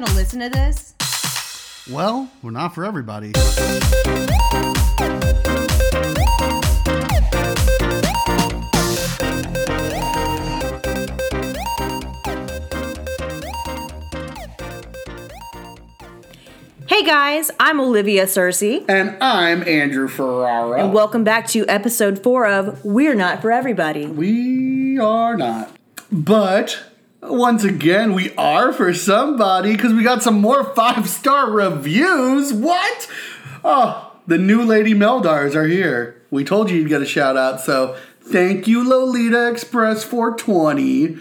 gonna listen to this? Well, we're not for everybody. Hey guys, I'm Olivia Cersei, And I'm Andrew Ferrara. and welcome back to episode four of We're Not for Everybody. we are not. But once again, we are for somebody because we got some more five star reviews. What? Oh, the new Lady Meldars are here. We told you you'd get a shout out, so thank you, Lolita Express 420.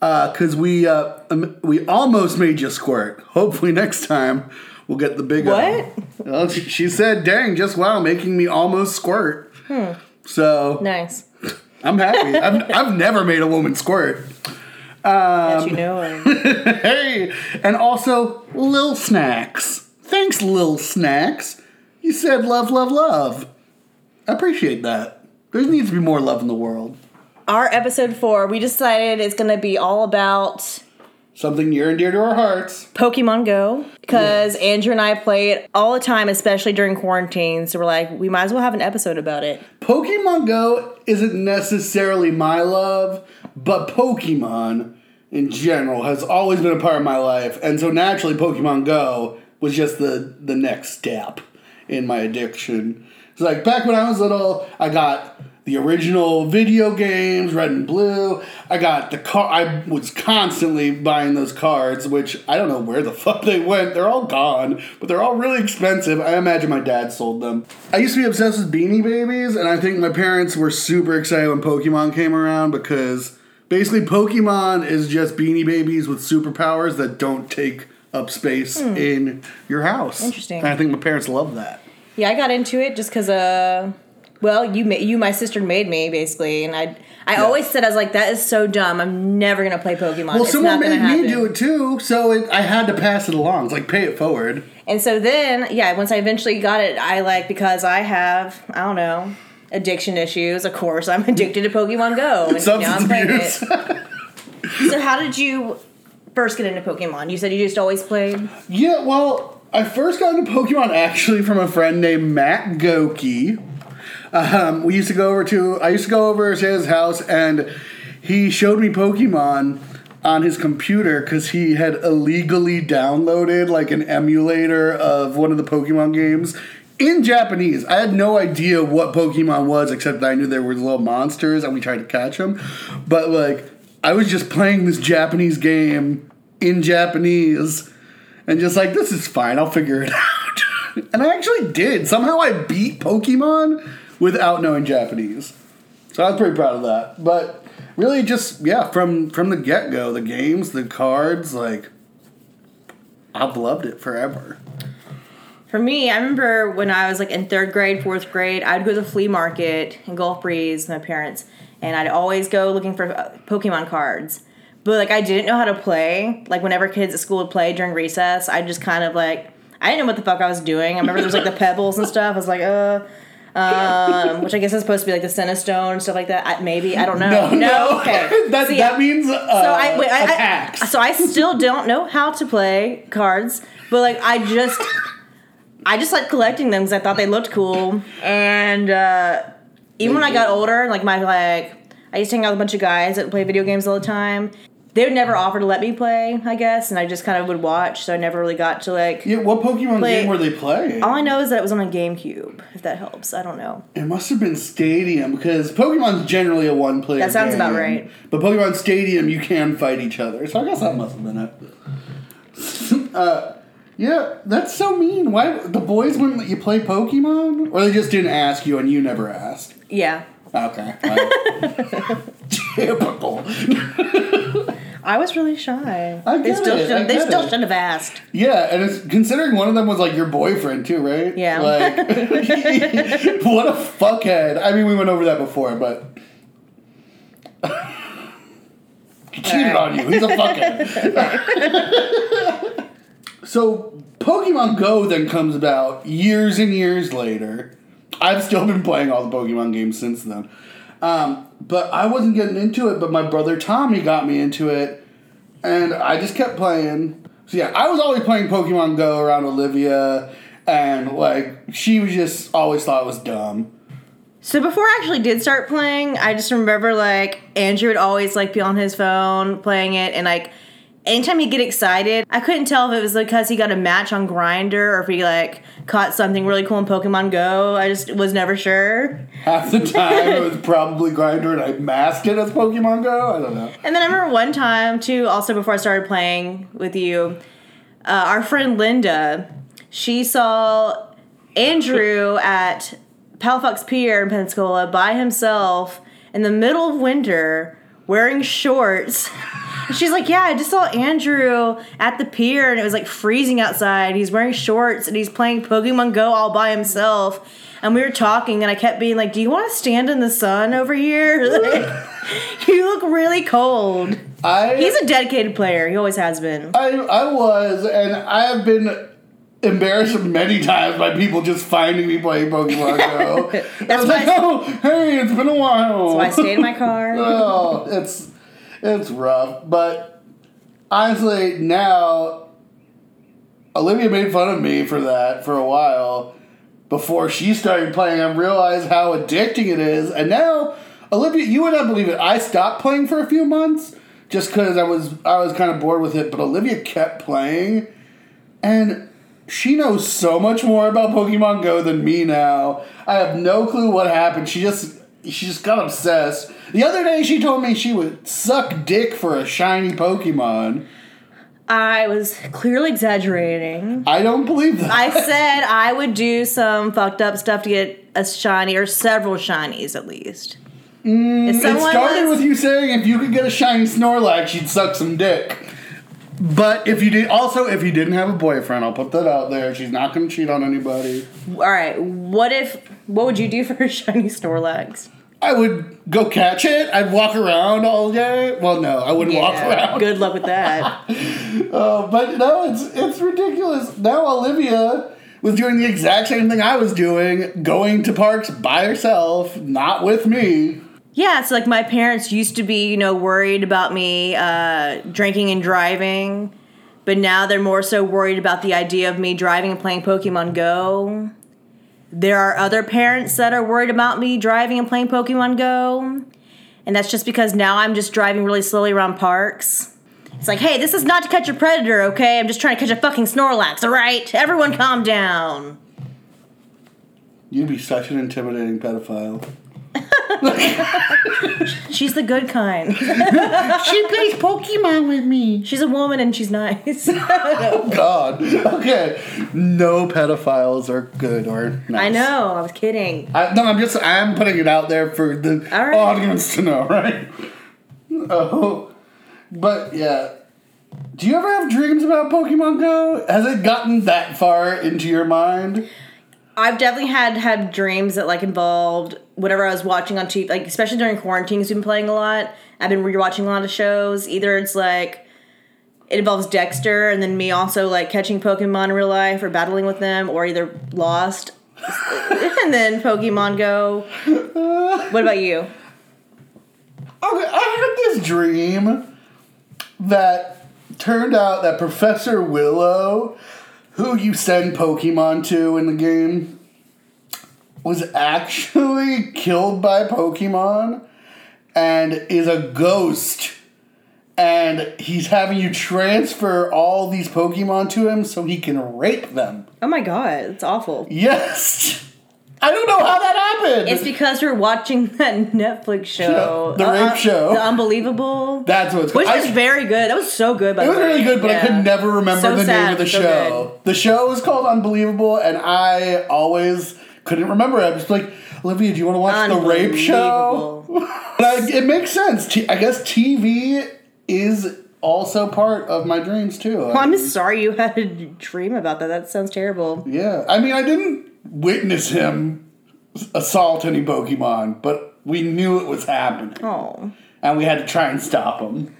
Because we uh, um, we almost made you squirt. Hopefully next time we'll get the big. What? Well, she, she said, "Dang, just wow, making me almost squirt." Hmm. So Nice. I'm happy. I've, I've never made a woman squirt. That you um, know. And Hey, and also Lil Snacks. Thanks, Lil Snacks. You said love, love, love. I appreciate that. There needs to be more love in the world. our episode four, we decided it's gonna be all about Something near and dear to our hearts. Pokemon Go because Andrew and I play it all the time, especially during quarantine. So we're like, we might as well have an episode about it. Pokemon Go isn't necessarily my love, but Pokemon in general has always been a part of my life, and so naturally Pokemon Go was just the the next step in my addiction. It's like back when I was little, I got the original video games, Red and Blue. I got the car. I was constantly buying those cards, which I don't know where the fuck they went. They're all gone, but they're all really expensive. I imagine my dad sold them. I used to be obsessed with Beanie Babies, and I think my parents were super excited when Pokemon came around because basically Pokemon is just Beanie Babies with superpowers that don't take up space in your house. Interesting. And I think my parents love that. Yeah, I got into it just because, uh, well, you, ma- you, my sister made me basically, and I, I always said I was like, that is so dumb. I'm never gonna play Pokemon. Well, it's someone made me do it too, so it, I had to pass it along. It's like pay it forward. And so then, yeah, once I eventually got it, I like because I have, I don't know, addiction issues. Of course, I'm addicted to Pokemon Go, and now Substance I'm playing abuse. it. So, how did you first get into Pokemon? You said you just always played. yeah, well, I first got into Pokemon actually from a friend named Matt Goki. Um, we used to go over to I used to go over to his house and he showed me Pokemon on his computer because he had illegally downloaded like an emulator of one of the Pokemon games in Japanese. I had no idea what Pokemon was except that I knew there were little monsters and we tried to catch them. But like I was just playing this Japanese game in Japanese and just like this is fine, I'll figure it out. and I actually did. Somehow I beat Pokemon without knowing Japanese. So I was pretty proud of that. But really just yeah, from from the get-go, the games, the cards, like I've loved it forever. For me, I remember when I was like in third grade, fourth grade, I'd go to the flea market in Gulf Breeze with my parents, and I'd always go looking for uh, Pokemon cards. But like I didn't know how to play. Like whenever kids at school would play during recess, I just kind of like I didn't know what the fuck I was doing. I remember there was like the pebbles and stuff. I was like, uh, um, which I guess is supposed to be like the Cinestone and stuff like that. I, maybe I don't know. Okay. that, See, that means uh, so I, wait, I, I so I still don't know how to play cards, but like I just I just like collecting them because I thought they looked cool. And uh, even when I got older, like my like I used to hang out with a bunch of guys that would play video games all the time. They would never offer to let me play, I guess, and I just kind of would watch. So I never really got to like. yeah, what Pokemon Play- game were they playing? All I know is that it was on a GameCube. If that helps, I don't know. It must have been Stadium because Pokemon's generally a one player. Game. That sounds about right. But Pokemon Stadium, you can fight each other, so I guess that must have been it. uh, yeah, that's so mean. Why the boys wouldn't let you play Pokemon, or they just didn't ask you and you never asked? Yeah, Okay, well, typical. I was really shy. I they get still it, should. I They still it. should have asked. Yeah, and it's considering one of them was like your boyfriend too, right? Yeah. Like, what a fuckhead. I mean, we went over that before, but he cheated on you. He's a fuckhead. So, Pokemon Go then comes about years and years later. I've still been playing all the Pokemon games since then. Um, but I wasn't getting into it, but my brother Tommy got me into it, and I just kept playing. So yeah, I was always playing Pokemon Go around Olivia, and like she was just always thought it was dumb. So before I actually did start playing, I just remember like Andrew would always like be on his phone playing it, and like anytime he'd get excited, I couldn't tell if it was because he got a match on Grindr or if he like caught something really cool in Pokemon Go. I just was never sure. Half the time it was probably Grindr, and I masked it as Pokemon Go. I don't know. And then I remember one time too, also before I started playing with you, uh, our friend Linda, she saw Andrew at Palafox Pier in Pensacola by himself in the middle of winter wearing shorts. And She's like, yeah, I just saw Andrew at the pier and it was like freezing outside. He's wearing shorts and he's playing Pokemon Go all by himself. And we were talking and I kept being like, do you want to stand in the sun over here? Like, you look really cold. I He's a dedicated player. He always has been. I I was, and I have been embarrassed many times by people just finding me playing Pokemon Go. That's I was why like, I- oh, hey, it's been a while. So I stayed in my car. oh, it's it's rough, but honestly, now Olivia made fun of me for that for a while. Before she started playing, I realized how addicting it is, and now Olivia, you would not believe it. I stopped playing for a few months just because I was I was kind of bored with it, but Olivia kept playing, and she knows so much more about Pokemon Go than me now. I have no clue what happened. She just she just got obsessed. The other day she told me she would suck dick for a shiny Pokemon. I was clearly exaggerating. I don't believe that. I said I would do some fucked up stuff to get a shiny or several shinies at least. Mm, if it started was- with you saying if you could get a shiny Snorlax, you'd suck some dick. But if you did, also if you didn't have a boyfriend, I'll put that out there. She's not going to cheat on anybody. all right, what if? What would you do for a shiny Snorlax? I would go catch it. I'd walk around all day. Well, no, I wouldn't walk around. Good luck with that. Uh, but no, it's it's ridiculous. Now Olivia was doing the exact same thing I was doing, going to parks by herself, not with me. Yeah, it's like my parents used to be, you know, worried about me uh, drinking and driving, but now they're more so worried about the idea of me driving and playing Pokemon Go. There are other parents that are worried about me driving and playing Pokemon Go. And that's just because now I'm just driving really slowly around parks. It's like, hey, this is not to catch a predator, okay? I'm just trying to catch a fucking Snorlax, alright? Everyone calm down. You'd be such an intimidating pedophile. She's the good kind. she plays Pokemon with me. She's a woman and she's nice. Oh God. Okay. No pedophiles are good or nice. I know, I was kidding. I, no, I'm just I'm putting it out there for the right. audience to know, right? Oh, but yeah. Do you ever have dreams about Pokemon Go? Has it gotten that far into your mind? I've definitely had had dreams that like involved whatever I was watching on TV, like especially during quarantine, 'cause we've been playing a lot. I've been rewatching a lot of shows. Either it's like it involves Dexter and then me also like catching Pokemon in real life or battling with them, or either Lost and then Pokemon Go. What about you? Okay, I had this dream that turned out that Professor Willow, who you send Pokemon to in the game, was actually killed by Pokemon and is a ghost. And he's having you transfer all these Pokemon to him so he can rape them. Oh my god, it's awful. Yes! I don't know how that happened! It's because we're watching that Netflix show, The rape uh, show. The Unbelievable, That's what's which I- was very good. That was so good. By It was way. really good, but I could never remember So the sad, name of the so show. The show was called Unbelievable, and I always couldn't remember it. I was like, Olivia, do you want to watch the rape show? But I, it makes sense. T- I guess TV is also part of my dreams too. Well, I'm sorry you had a dream about that. That sounds terrible. yeah, I mean, I didn't witness him assault any Pokemon, but we knew it was happening, Oh. and we had to try and stop him.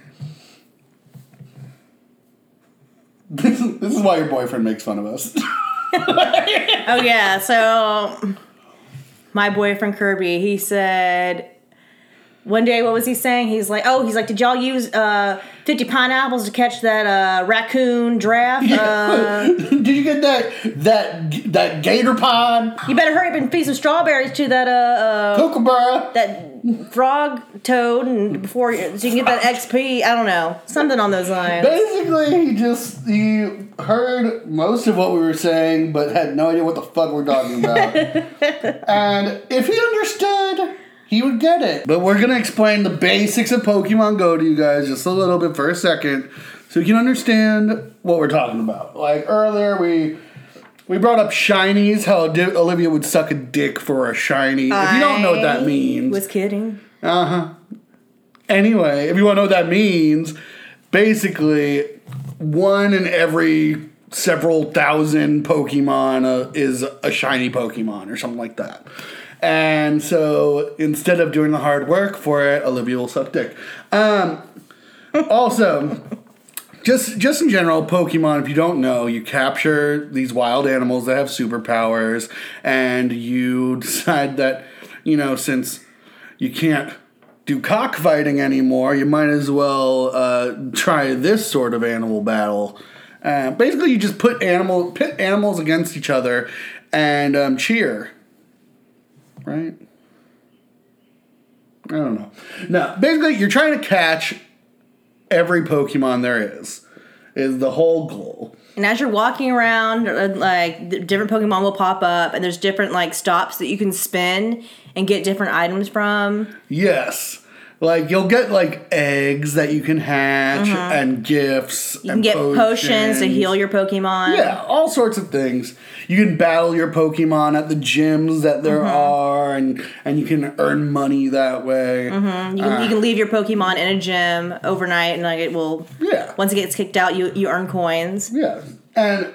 This is, this is why your boyfriend makes fun of us. Oh yeah. So my boyfriend Kirby, he said one day, what was he saying? He's like, oh, he's like, did y'all use uh, 50 pineapples to catch that uh, raccoon giraffe? Uh, Did you get that that that gator pod? you better hurry up and feed some strawberries to that uh, uh Kookaburra. that frog toad and before so you can get that XP. I don't know, something on those lines. Basically, he just he heard most of what we were saying, but had no idea what the fuck we're talking about. and if he understood, he would get it. But we're gonna explain the basics of Pokemon Go to you guys just a little bit for a second, so you can understand what we're talking about. Like earlier, we. We brought up shinies, how Di- Olivia would suck a dick for a shiny. if you don't know what that means, Was kidding. uh huh. Anyway, if you want to know what that means, basically, one in every several thousand Pokemon uh, is a shiny Pokemon or something like that. And so instead of doing the hard work for it, Olivia will suck dick. Um, also, just just in general, Pokemon. If you don't know, you capture these wild animals that have superpowers, and you decide that you know since you can't do cockfighting anymore, you might as well uh, try this sort of animal battle. Uh, basically, you just put animal pit animals against each other and um, cheer. Right? I don't know. Now, basically, you're trying to catch every Pokemon there is. Is the whole goal. And as you're walking around, uh, like different Pokemon will pop up, and there's different like stops that you can spin and get different items from. Yes. Like you'll get like eggs that you can hatch and gifts. Mm-hmm. You can get potions to heal your Pokemon. Yeah, all sorts of things. You can battle your Pokemon at the gyms that there Mm-hmm. are, and and you can earn money that way. You can, you can leave your Pokemon in a gym overnight, and like it will. Yeah. Once it gets kicked out, you you earn coins. Yeah, and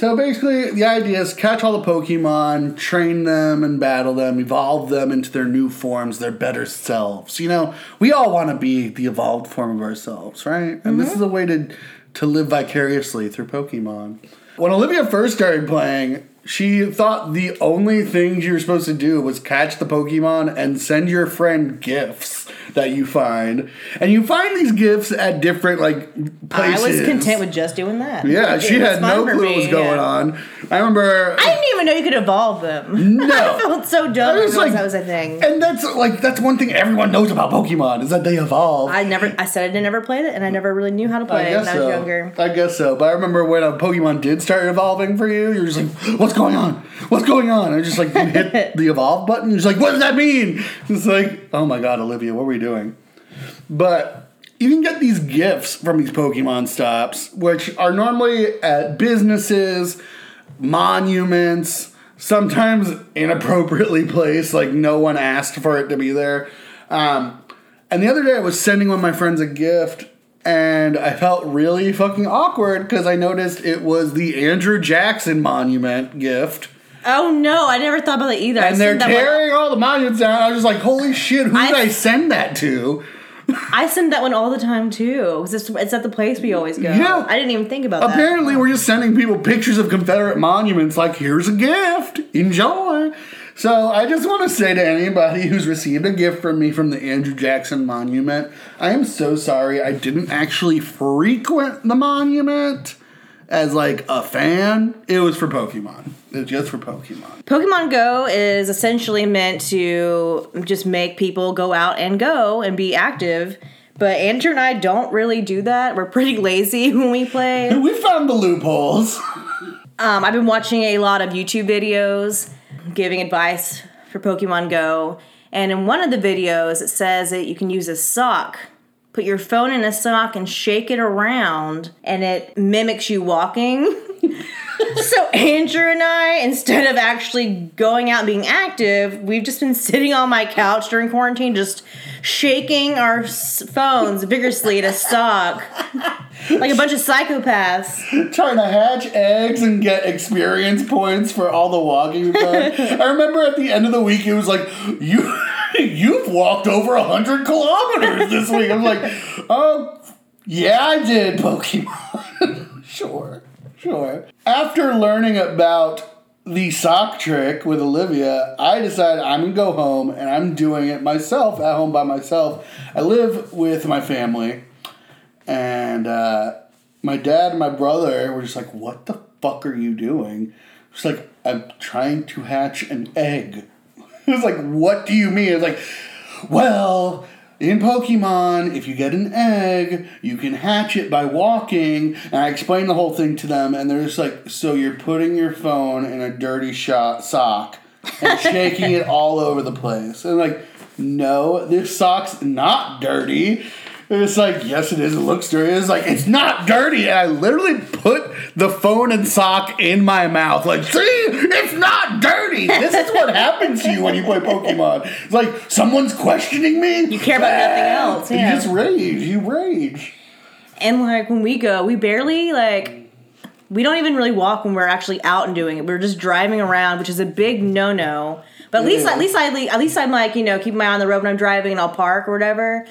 so basically, the idea is catch all the Pokemon, train them and battle them, evolve them into their new forms, their better selves. You know, we all want to be the evolved form of ourselves, right? And this mm-hmm. is a way to to live vicariously through Pokemon. When Olivia first started playing, she thought the only things you were supposed to do was catch the Pokemon and send your friend gifts that you find. And you find these gifts at different like places. I was content with just doing that. Yeah, It she had no clue what was going yeah. on. I remember. I didn't even know you could evolve them. No. I felt so dumb. Was like- that was a thing. and that's like that's one thing everyone knows about Pokemon is that they evolve. I never. I said I did never played it, and I never really knew how to play it when I was younger. I guess so. But I remember when a Pokemon did start evolving for you, you're just like, "What's going on? What's going on?" And just like you hit the evolve button. You're just like, "What does that mean?" It's like, "Oh my god, Olivia, what were we doing?" But you can get these gifts from these Pokemon stops, which are normally at businesses, monuments, sometimes inappropriately placed, like no one asked for it to be there. Um, and the other day I was sending one of my friends a gift, and I felt really fucking awkward because I noticed it was the Andrew Jackson monument gift. Oh no, I never thought about that either. I And they're send that one- tearing all the monuments down. I was just like, holy shit, who did I- send that to? I send that one all the time too. It's, it's at the place we always go. Yeah. I didn't even think about that. Apparently, we're just sending people pictures of Confederate monuments, like, here's a gift, enjoy. So, I just want to say to anybody who's received a gift from me from the Andrew Jackson Monument, I am so sorry I didn't actually frequent the monument as, like, a fan. It was for Pokemon. It was just for Pokemon. Pokemon Go is essentially meant to just make people go out and go and be active. But Andrew and I don't really do that. We're pretty lazy when we play. We found the loopholes. Um, I've been watching a lot of YouTube videos giving advice for Pokemon Go. And in one of the videos, it says that you can use a sock. Put your phone in a sock and shake it around, and it mimics you walking. so, Andrew and I, instead of actually going out and being active, we've just been sitting on my couch during quarantine, just shaking our phones vigorously a sock. Like a bunch of psychopaths. trying to hatch eggs and get experience points for all the walking you've done. I remember at the end of the week, it was like, you, you've walked over 100 kilometers this week. I'm like, oh, yeah, I did, Pokemon. sure, sure. After learning about the sock trick with Olivia, I decided I'm gonna go home and I'm doing it myself at home by myself. I live with my family, and uh, my dad and my brother were just like, "What the fuck are you doing?" It's like I'm trying to hatch an egg. It was like, "What do you mean?" It's like, "Well." In Pokemon, if you get an egg, you can hatch it by walking. And I explained the whole thing to them, and they're just like, so you're putting your phone in a dirty shot sock and shaking it all over the place. And like, no, this sock's not dirty. And it's like, yes, it is. It looks dirty. It's like, it's not dirty. And I literally put the phone and sock in my mouth. Like, see, it's not dirty. This is what happens to you when you play Pokemon. It's like, someone's questioning me. You care about nothing else, yeah. You just rage. You rage. And like when we go, we barely like we don't even really walk when we're actually out and doing it. We're just driving around, which is a big no no. But at least at least I at least I'm like you know keep my eye on the road when I'm driving and I'll park or whatever.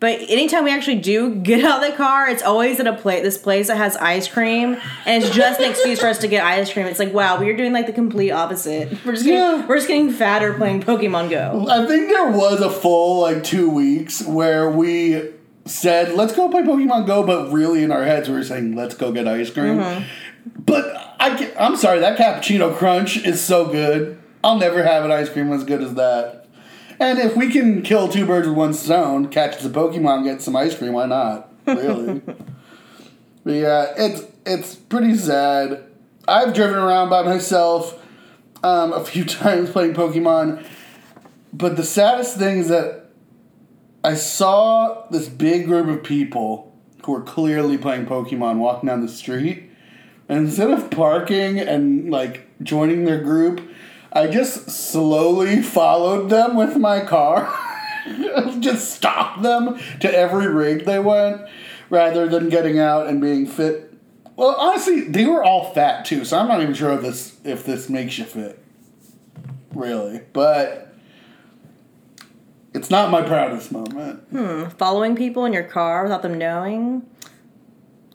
But anytime we actually do get out of the car, it's always at a place this place that has ice cream, and it's just an excuse for us to get ice cream. It's like wow, we are doing like the complete opposite. We're just getting, Yeah. we're just getting fatter playing Pokemon Go. I think there was a full like two weeks where we said let's go play Pokemon Go, but really in our heads we were saying let's go get ice cream. Mm-hmm. But I, I'm sorry, that cappuccino crunch is so good. I'll never have an ice cream as good as that. And if we can kill two birds with one stone, catch the Pokemon, get some ice cream, why not? Really. but yeah, it's it's pretty sad. I've driven around by myself um, a few times playing Pokemon. But the saddest thing is that I saw this big group of people who were clearly playing Pokemon walking down the street. And instead of parking and like joining their group, I just slowly followed them with my car. just stopped them to every rig they went rather than getting out and being fit. Well, honestly, they were all fat too, so I'm not even sure if this if this makes you fit. Really. But it's not my proudest moment. Hmm. Following people in your car without them knowing.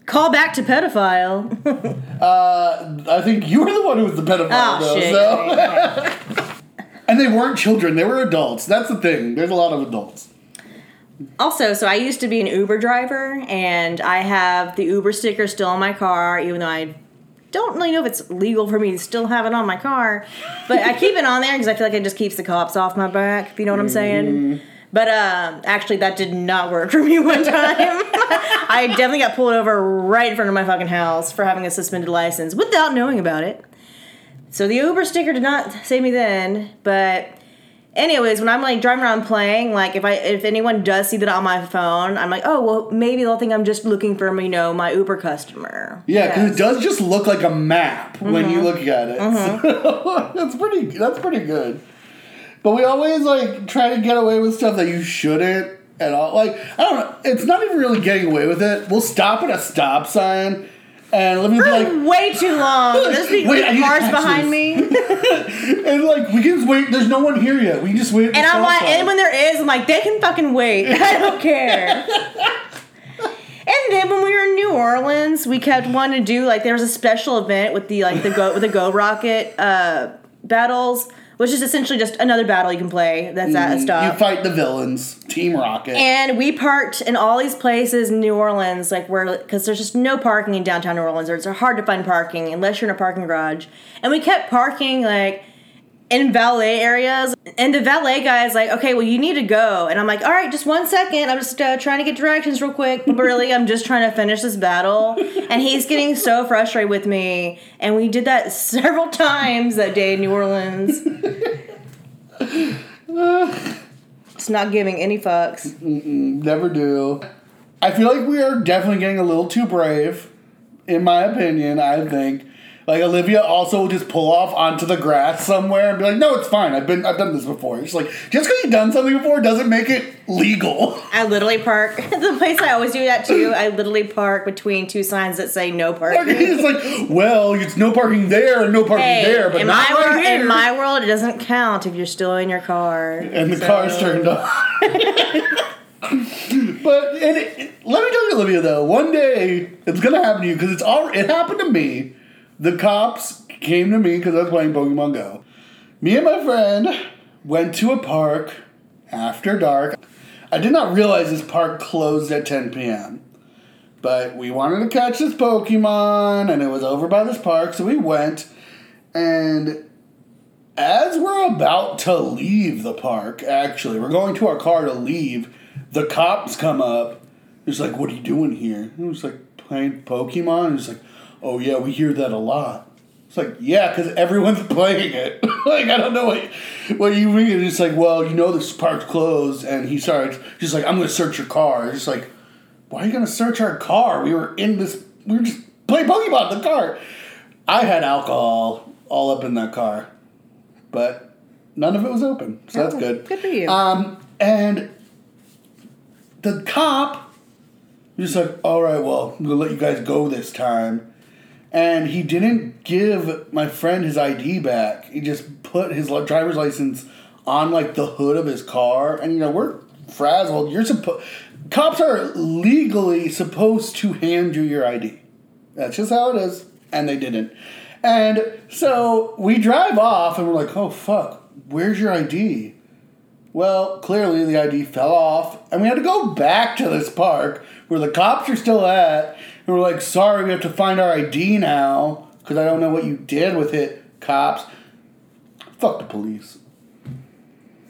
Call back to pedophile. Uh, I think you were the one who was the pedophile, oh though. shit. So. And they weren't children; they were adults. That's the thing. There's a lot of adults. Also, so I used to be an Uber driver, and I have the Uber sticker still on my car, even though I don't really know if it's legal for me to still have it on my car. But I keep it on there because I feel like it just keeps the cops off my back, if you know what I'm saying. Mm-hmm. But uh, actually, that did not work for me one time. I definitely got pulled over right in front of my fucking house for having a suspended license without knowing about it. So the Uber sticker did not save me then, but anyways, when I'm like driving around playing, like if I if anyone does see that on my phone, I'm like, oh well, maybe they'll think I'm just looking for you know my Uber customer. Yeah, because Yes. it does just look like a map when Mm-hmm. you look at it. So, that's pretty. That's pretty good. But we always like try to get away with stuff that you shouldn't at all. Like I don't know. It's not even really getting away with it. We'll stop at a stop sign, and let me be like, Way too long. There's Wait, I cars behind me, and like we can just wait. There's no one here yet. We can just wait. and I'm like, sign. and when there is, I'm like, they can fucking wait. I don't care. And then when we were in New Orleans, we kept wanting to do like there was a special event with the like the go with the Go Rocket uh, battles, which is essentially just another battle you can play. That's at a stop. Mm, You fight the villains, Team Rocket. And we parked in all these places in New Orleans, like where, because there's just no parking in downtown New Orleans, or it's hard to find parking unless you're in a parking garage. And we kept parking like in valet areas, and the valet guy is like, "Okay, well, you need to go," and I'm like, "All right, just one second. I'm just uh, trying to get directions real quick." But really, I'm just trying to finish this battle, and he's getting so frustrated with me. And we did that several times that day in New Orleans. It's not giving any fucks. Never do. I feel like we are definitely getting a little too brave, in my opinion. I think. Like Olivia also will just pull off onto the grass somewhere and be like, "No, it's fine. I've been, I've done this before." It's like just because you've done something before doesn't make it legal. I literally park the place I always do that too. I literally park between two signs that say no parking. it's like, well, it's no parking there and no parking Hey, there, but in not my right world, here. in my world, it doesn't count if you're still in your car. and the So- car's turned off. but and it, let me tell you, Olivia, though, one day it's gonna happen to you because it's all. It happened to me. The cops came to me because I was playing Pokemon Go. Me and my friend went to a park after dark. I did not realize this park closed at 10 p.m. But we wanted to catch this Pokemon, and it was over by this park, so we went. And as we're about to leave the park, actually, we're going to our car to leave, the cops come up. It's like, what are you doing here? And was like, playing Pokemon. And it's like, oh yeah, we hear that a lot. It's like, yeah, because everyone's playing it. like, I don't know what, what you mean. It's like, well, you know this park's closed. And he starts, he's like, I'm going to search your car. It's like, why are you going to search our car? We were in this, we were just playing Pokemon in the car. I had alcohol all up in that car, but none of it was open. So that's Oh, good. good for you. Um, and the cop he's like, all right, well, I'm going to let you guys go this time. And he didn't give my friend his ID back. He just put his driver's license on like the hood of his car. And you know, we're frazzled. You're supposed cops are legally supposed to hand you your ID. That's just how it is. And they didn't. And so we drive off and we're like, oh fuck, where's your ID? Well, clearly the ID fell off, and we had to go back to this park where the cops are still at. And we're like, sorry, we have to find our ID now because I don't know what you did with it, cops. Fuck the police.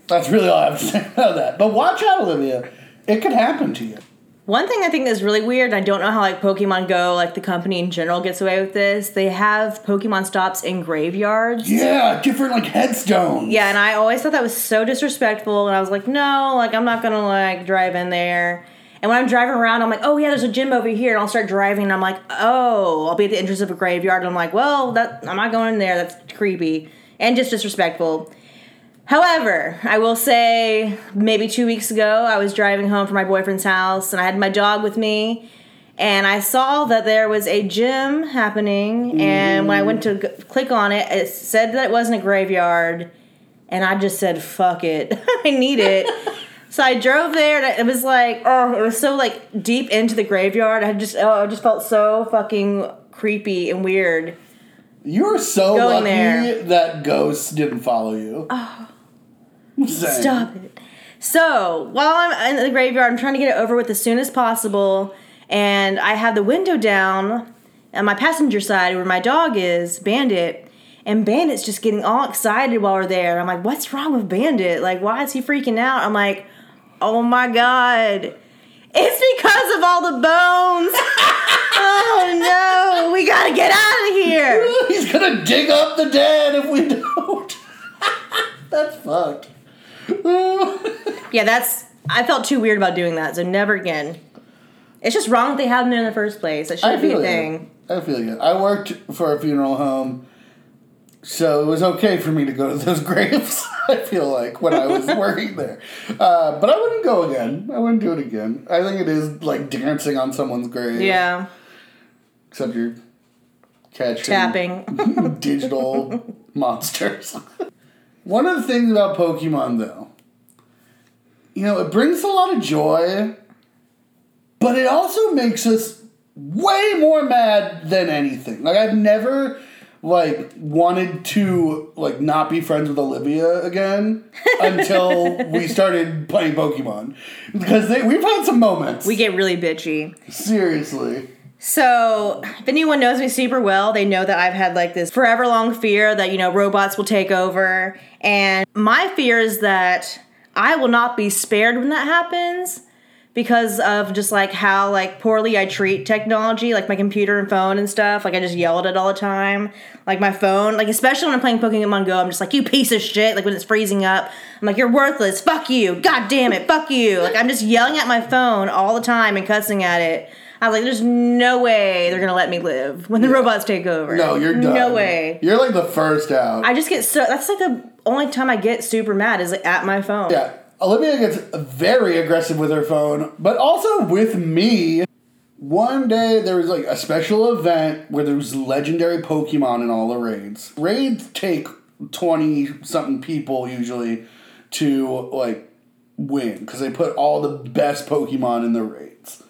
That's really all I have to say about that. But watch out, Olivia. It could happen to you. One thing I think is really weird, and I don't know how like Pokemon Go, like the company in general, gets away with this. They have Pokemon stops in graveyards. Yeah, different like headstones. Yeah, and I always thought that was so disrespectful, and I was like, no, like I'm not gonna like drive in there. And when I'm driving around, I'm like, oh yeah, there's a gym over here, and I'll start driving, and I'm like, oh, I'll be at the entrance of a graveyard, and I'm like, well, that I'm not going in there. That's creepy and just disrespectful. However, I will say maybe two weeks ago, I was driving home from my boyfriend's house and I had my dog with me. And I saw that there was a gym happening. And when I went to g- click on it, it said that it wasn't a graveyard. And I just said, fuck it. I need it. So I drove there and it was like, oh, it was so like deep into the graveyard. I just, oh, I just felt so fucking creepy and weird. You're so Going lucky there. that ghosts didn't follow you. Oh. Stop it. So while I'm in the graveyard, I'm trying to get it over with as soon as possible, and I have the window down on my passenger side where my dog is, Bandit, and Bandit's just getting all excited while we're there. I'm like, what's wrong with Bandit? Like, why is he freaking out? I'm like, oh my god. It's because of all the bones. oh no, we gotta get out of here. He's gonna dig up the dead if we don't. That's fucked. Yeah, that's. I felt too weird about doing that, so never again. It's just wrong that they have them there in the first place. That I shouldn't be feel a you. thing. I feel you. I worked for a funeral home, so it was okay for me to go to those graves. I feel like when I was working there, uh, but I wouldn't go again. I wouldn't do it again. I think it is like dancing on someone's grave. Yeah, Except you're catching tapping. digital monsters. One of the things about Pokemon, though, you know, it brings a lot of joy, but it also makes us way more mad than anything. Like I've never like wanted to like not be friends with Olivia again until we started playing Pokemon because they, we've had some moments. we get really bitchy. seriously. So, if anyone knows me super well, they know that I've had like this forever long fear that, you know, robots will take over. And my fear is that I will not be spared when that happens because of just like how like poorly I treat technology, like my computer and phone and stuff. Like I just yell at it all the time. Like my phone, like especially when I'm playing Pokemon Go, I'm just like, you piece of shit. Like when it's freezing up, I'm like, you're worthless. Fuck you. God damn it. Fuck you. Like I'm just yelling at my phone all the time and cussing at it. I was like, there's no way they're gonna let me live when the robots take over. No, you're done. No way. You're like the first out. I just get so. That's like the only time I get super mad is like at my phone. Yeah, Olivia gets very aggressive with her phone, but also with me. One day there was like a special event where there was legendary Pokemon in all the raids. Raids take twenty something people usually to like win because they put all the best Pokemon in the raids.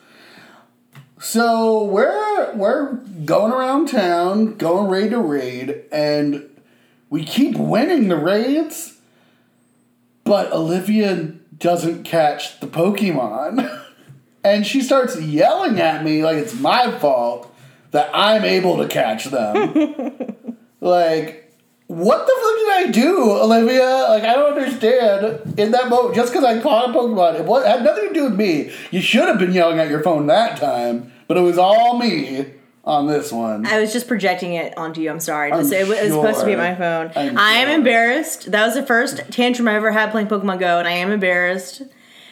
So we're we're going around town, going raid to raid, and we keep winning the raids, but Olivia doesn't catch the Pokemon. and she starts yelling at me like it's my fault that I'm able to catch them. like, what the fuck did I do, Olivia? Like, I don't understand. In that moment, just because I caught a Pokemon, it, was, it had nothing to do with me. You should have been yelling at your phone that time, but it was all me on this one. I was just projecting it onto you. I'm sorry. I'm it was supposed to be sure. my phone. I'm I am sure. embarrassed. That was the first tantrum I ever had playing Pokemon Go, and I am embarrassed.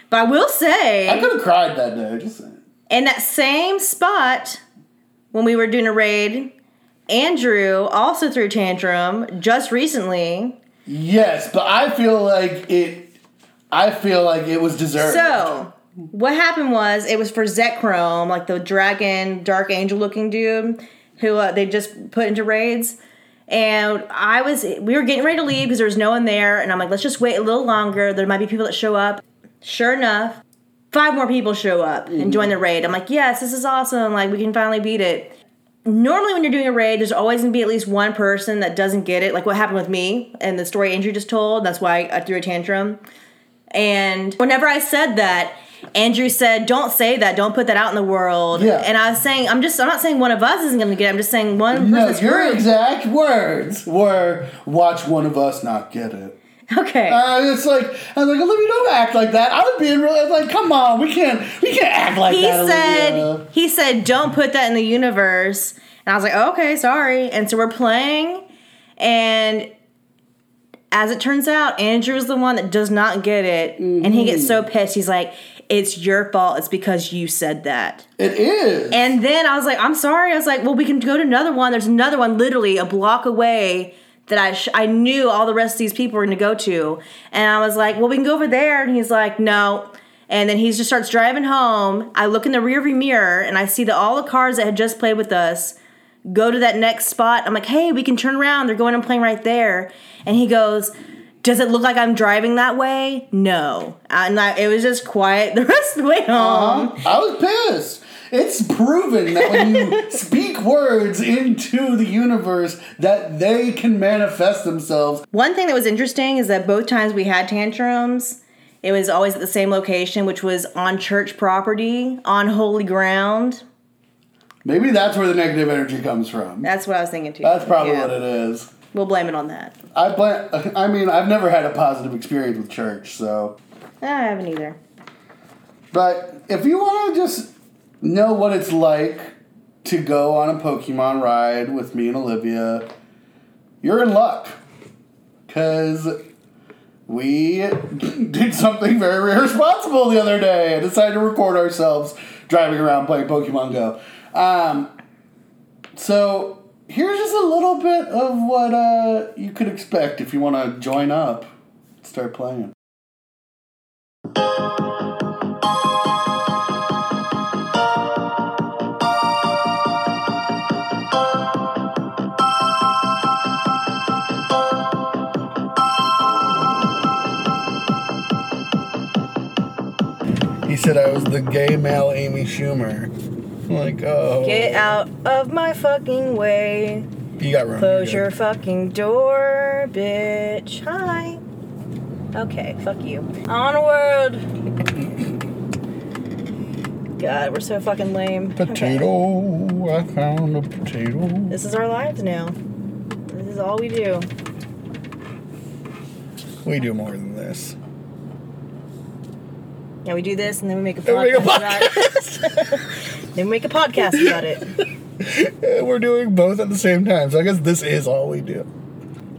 But I will say, I could have cried that day. Just saying. in that same spot when we were doing a raid, Andrew also threw a tantrum just recently. Yes, but I feel like it. I feel like it was deserved. So what happened was it was for Zekrom, like the dragon, dark angel looking dude who uh, they just put into raids. And I was, we were getting ready to leave because there was no one there. And I'm like, let's just wait a little longer. There might be people that show up. Sure enough, five more people show up and join the raid. I'm like, yes, this is awesome. Like, we can finally beat it. Normally, when you're doing a raid, there's always gonna be at least one person that doesn't get it, like what happened with me and the story Andrew just told. That's why I threw a tantrum. And whenever I said that, Andrew said, "Don't say that. Don't put that out in the world." Yeah. And I was saying, I'm just, I'm not saying one of us isn't going to get it. I'm just saying one no, your exact words were "Watch one of us not get it." Okay. Uh, it's like I was like, Olivia, don't act like that. I was being real. I was like, come on, we can't, we can't act like he that. said, Olivia. he said, "Don't put that in the universe." And I was like, "Okay, sorry." And so we're playing, and as it turns out, Andrew is the one that does not get it, and he gets so pissed. He's like, "It's your fault. It's because you said that." it is. And then I was like, I'm sorry. I was like, well, we can go to another one. There's another one literally a block away that I sh- I knew all the rest of these people were going to go to. And I was like, well, we can go over there. And he's like, no. And then he just starts driving home. I look in the rearview mirror and I see that all the cars that had just played with us go to that next spot. I'm like, hey, we can turn around. They're going and playing right there. And he goes, does it look like I'm driving that way? No. And I, it was just quiet the rest of the way home. Uh-huh. I was pissed. It's proven that when you speak words into the universe, that they can manifest themselves. One thing that was interesting is that both times we had tantrums, it was always at the same location, which was on church property, on holy ground. Maybe that's where the negative energy comes from. That's what I was thinking too. That's probably Yeah. what it is. We'll blame it on that. I plan. I mean, I've never had a positive experience with church, so. I haven't either. But if you want to just know what it's like to go on a Pokemon ride with me and Olivia, you're in luck. Because we did something very irresponsible the other day and decided to record ourselves driving around playing Pokemon Go. Um, so here's just a little bit of what uh, you could expect if you want to join up, start playing. He said I was the gay male Amy Schumer. I'm like, oh. Get out of my fucking way. You got wrong. Close your fucking door, bitch. Hi. Okay, fuck you. Onward. God, we're so fucking lame. good. Okay. Potato. I found a potato. This is our lives now. This is all we do. We do more than this. Yeah, we do this and then we make a we make a podcast about it. then we make a podcast about it. We're doing both at the same time, so I guess this is all we do.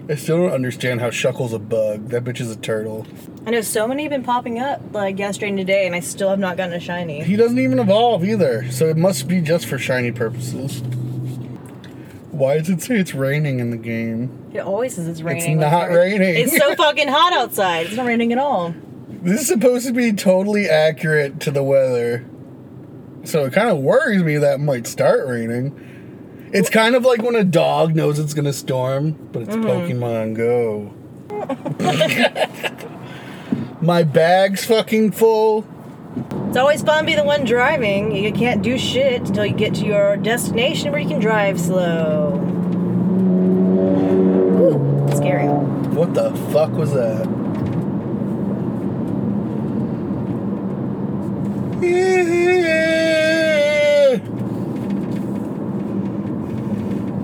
I still don't understand how Shuckle's a bug. That bitch is a turtle. I know so many have been popping up like yesterday and today, and I still have not gotten a shiny. He doesn't even evolve either, so it must be just for shiny purposes. Why does it say it's raining in the game? It always says it's raining. It's not Like, raining. It's so fucking hot outside. It's not raining at all. This is supposed to be totally accurate to the weather. So it kind of worries me that it might start raining. It's kind of like when a dog knows it's going to storm, but it's mm-hmm. Pokemon Go. My bag's fucking full. It's always fun to be the one driving. You can't do shit until you get to your destination where you can drive slow. Ooh, scary. What the fuck was that?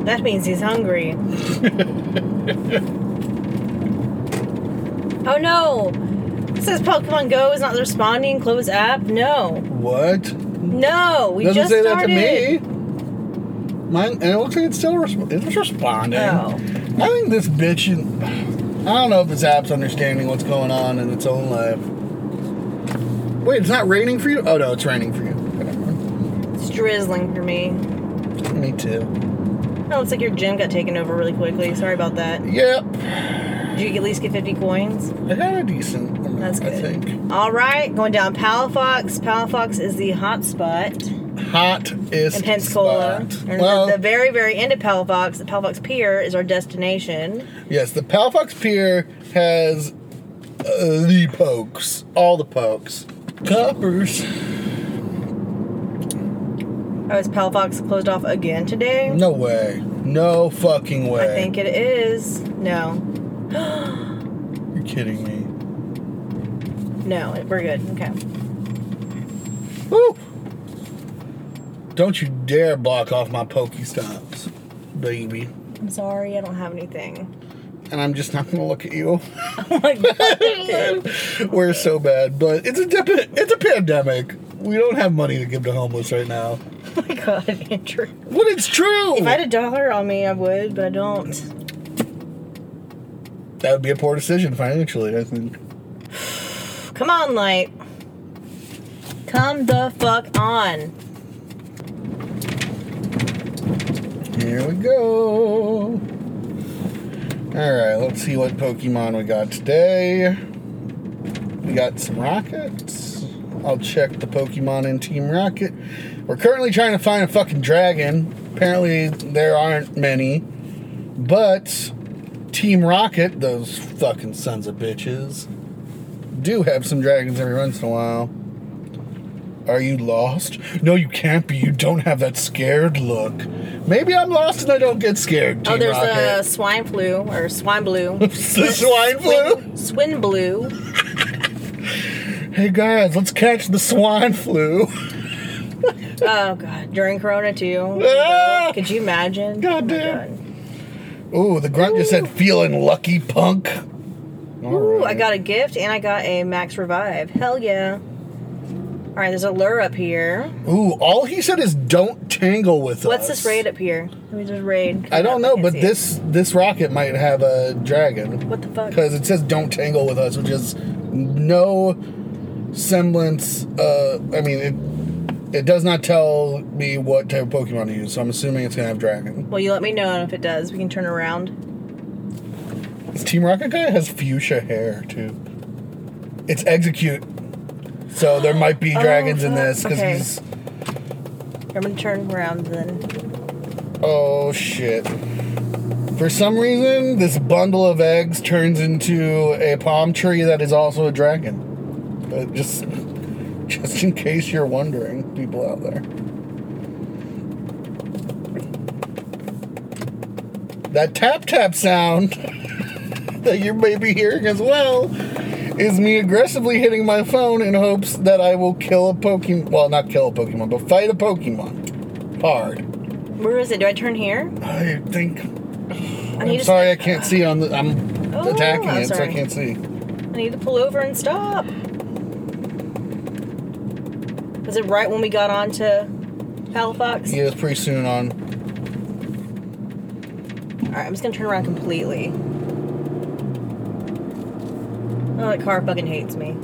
That means he's hungry. oh no! It says Pokemon Go is not responding. Close app. No, What? no. We Doesn't just say started. that to me. Mine, and it looks like it's still resp- it's responding. Oh. I think this bitch. I don't know if this app's understanding what's going on in its own life. Wait, it's not raining for you? Oh no, it's raining for you. It's drizzling for me. Me too. Oh, looks like your gym got taken over really quickly. Sorry about that. Yep. Did you at least get 50 coins? I got a decent amount, That's I think. All right, going down Palafox. Palafox is the hot spot Hot is in Pensacola. spot. And Well, the, the very, very end of Palafox, the Palafox Pier, is our destination. yes, the Palafox Pier has uh, the pokes. All the pokes. Coppers. Oh, is Palafox closed off again today? No way. No fucking way. I think it is. No. You're kidding me. No, we're good. Okay. Woo! Don't you dare block off my Pokestops, baby. I'm sorry, I don't have anything. And I'm just not gonna look at you. Oh my god. We're so bad, but it's a dep- it's a pandemic. We don't have money to give to homeless right now. oh my god, Andrew. But it's true. If I had a dollar on me, I would, but I don't. that would be a poor decision financially. I think. Come on, light. Come the fuck on. Here we go. All right, let's see what Pokemon we got today. We got some rockets. I'll check the Pokemon in Team Rocket. We're currently trying to find a fucking dragon. Apparently, there aren't many. But Team Rocket, those fucking sons of bitches, do have some dragons every once in a while. Are you lost? No, you can't be. You don't have that scared look. Maybe I'm lost and I don't get scared. Team oh, there's Rocket. a swine flu or swine blue. the swine flu. Swin blue. Hey guys, let's catch the swine flu. Oh god, during Corona too. Ah! Could you imagine? God Oh my damn. Ooh, the grunt just said feeling lucky punk. All Ooh, I got a gift and I got a max revive. Hell yeah. All right, there's a lure up here. Ooh, all he said is don't tangle with us. What's us. this raid up here? Let me just raid. I don't know, but this this rocket might have a dragon. What the fuck? Because it says don't tangle with us, which is no semblance. Uh, I mean, it it does not tell me what type of Pokemon to use, so I'm assuming it's gonna have dragon. Well, you let me know if it does. We can turn around. This Team Rocket guy has fuchsia hair too. It's execute, so there might be Oh, dragons in this because Okay. he's. I'm gonna turn around then. Oh shit. For some reason, this bundle of eggs turns into a palm tree that is also a dragon. But just just in case you're wondering, people out there. That tap tap sound that you may be hearing as well is me aggressively hitting my phone in hopes that I will kill a Pokemon. Well, not kill a Pokemon, but fight a Pokemon. Hard. Where is it? Do I turn here? I think. I I'm need to- sorry, I can't see on the. I'm Oh, attacking I'm it, so I can't see. I need to pull over and stop. Was it right when we got on to Palafox? Yeah, it's pretty soon on. Alright, I'm just gonna turn around completely. Oh, that car fucking hates me.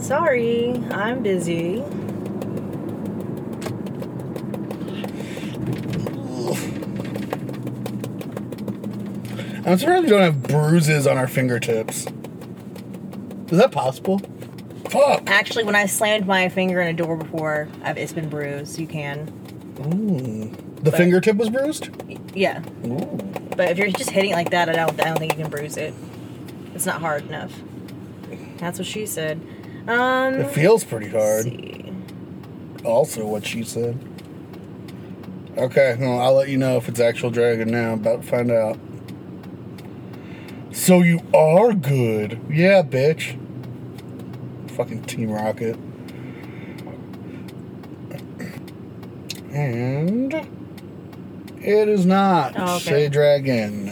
Sorry, I'm busy. I'm surprised we don't have bruises on our fingertips. Is that possible? Fuck. Actually, when I slammed my finger in a door before, I've, it's been bruised. You can. Ooh. The But- fingertip was bruised? Yeah. Ooh. But if you're just hitting it like that, I don't, I don't think you can bruise it. It's not hard enough. That's what she said. Um, It feels pretty hard. see. Also, what she said. Okay, well, I'll let you know if it's actual dragon now. About to find out. So you are good. Yeah, bitch. Fucking Team Rocket. And it is not. Oh, okay. Say dragon.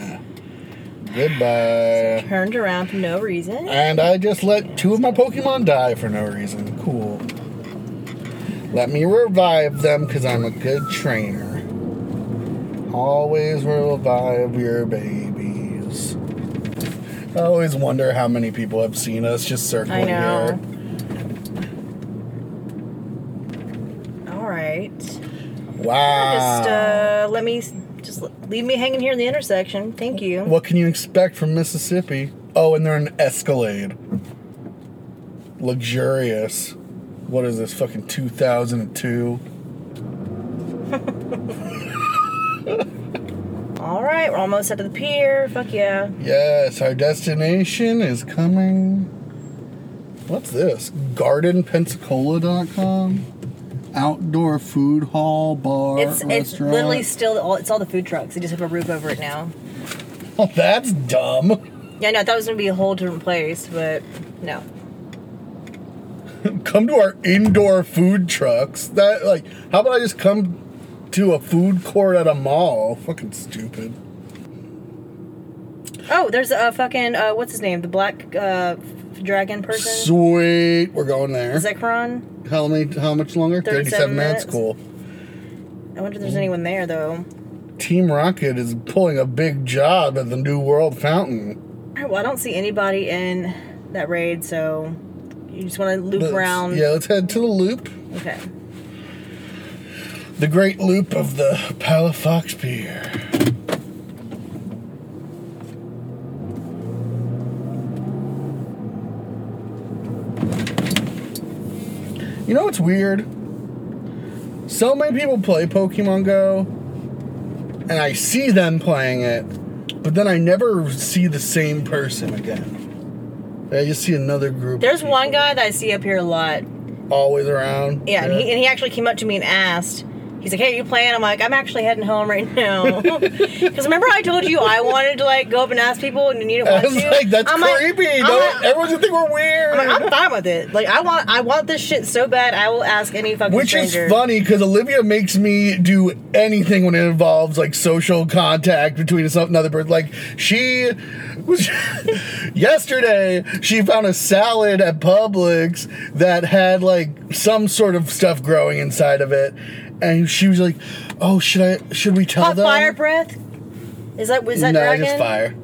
Goodbye. Turned around for no reason. And I just let two of my Pokemon die for no reason. Cool. Let me revive them because I'm a good trainer. Always revive your babies. I always wonder how many people have seen us just circling I know. here. All right. Wow. Just uh, let me just leave me hanging here in the intersection. Thank you. What can you expect from Mississippi? Oh, and they're an Escalade. Luxurious. What is this, fucking 2002? All right, we're almost at the pier. Fuck yeah. Yes, our destination is coming. What's this? GardenPensacola.com? Outdoor food hall, bar, It's it's restaurant. literally still all it's all the food trucks. They just have a roof over it now. Oh, that's dumb. Yeah, no, I thought it was gonna be a whole different place, but no. come to our indoor food trucks. That like, how about I just come to a food court at a mall? Fucking stupid. Oh, there's a fucking uh, what's his name? The black uh, dragon person. Sweet, we're going there. Zekrom. How many? How much longer? 37 Thirty-seven minutes. minutes. Cool. I wonder if there's anyone there though. Team Rocket is pulling a big job at the New World Fountain. All right, well, I don't see anybody in that raid, so you just want to loop Let's- around. Yeah, let's head to the loop. Okay. The great loop of the Palafox Pier. You know what's weird? So many people play Pokemon Go, and I see them playing it, but then I never see the same person again. I just see another group. There's one guy that I see up here a lot. always around. Yeah, and he and he actually came up to me and asked. He's like, "Hey, are you playing?" I'm like, "I'm actually heading home right now." Because remember, I told you I wanted to like go up and ask people, and you didn't I want was to. like, that's I'm like- that's creepy. I'm no, like- everyone's gonna think we're weird. I'm like, I'm fine with it. Like, I want, I want this shit so bad. I will ask any fucking Which stranger. is funny because Olivia makes me do anything when it involves like social contact between another person. Like she was yesterday, she found a salad at Publix that had like some sort of stuff growing inside of it, and she was like, "Oh, should I? Should we tell Hot them?" fire breath. Is that was that no, dragon? just fire.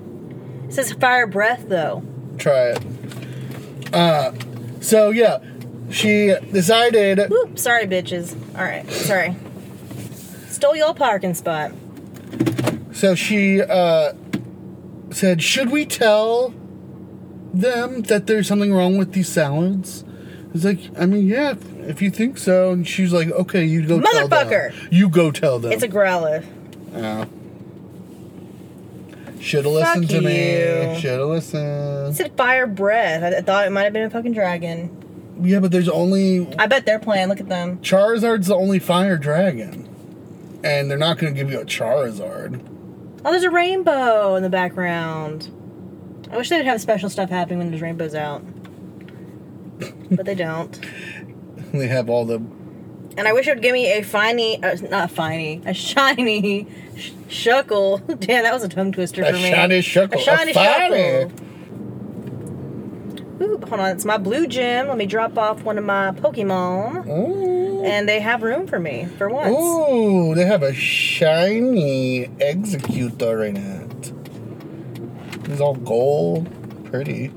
It says fire breath though. Try it. Uh, so yeah, she decided. Whoop, sorry, bitches. All right, sorry. Stole your parking spot. So she uh, said, "Should we tell them that there's something wrong with these salads?" It's like, I mean, yeah, if, you think so. And she's like, "Okay, you go tell them. Motherfucker! You go tell them." It's a growler. yeah. Should have listened to you. me. Should have It listened. said fire breath. I, I thought it might have been a fucking dragon. Yeah, but there's only I bet they're playing. Look at them. Charizard's the only fire dragon, and they're not going to give you a Charizard. Oh, there's a rainbow in the background. I wish they'd have special stuff happening when there's rainbows out. But they don't. They have all the And I wish it would give me a finey, uh, not finey, a shiny sh- shuckle. Damn, that was a tongue twister A for me. shiny shuckle, A shiny a finey. shuckle. Ooh, hold on, it's my blue gym. Let me drop off one of my Pokemon. Ooh. And they have room for me for once. Ooh, they have a shiny Exeggutor in it. It's all gold. Pretty.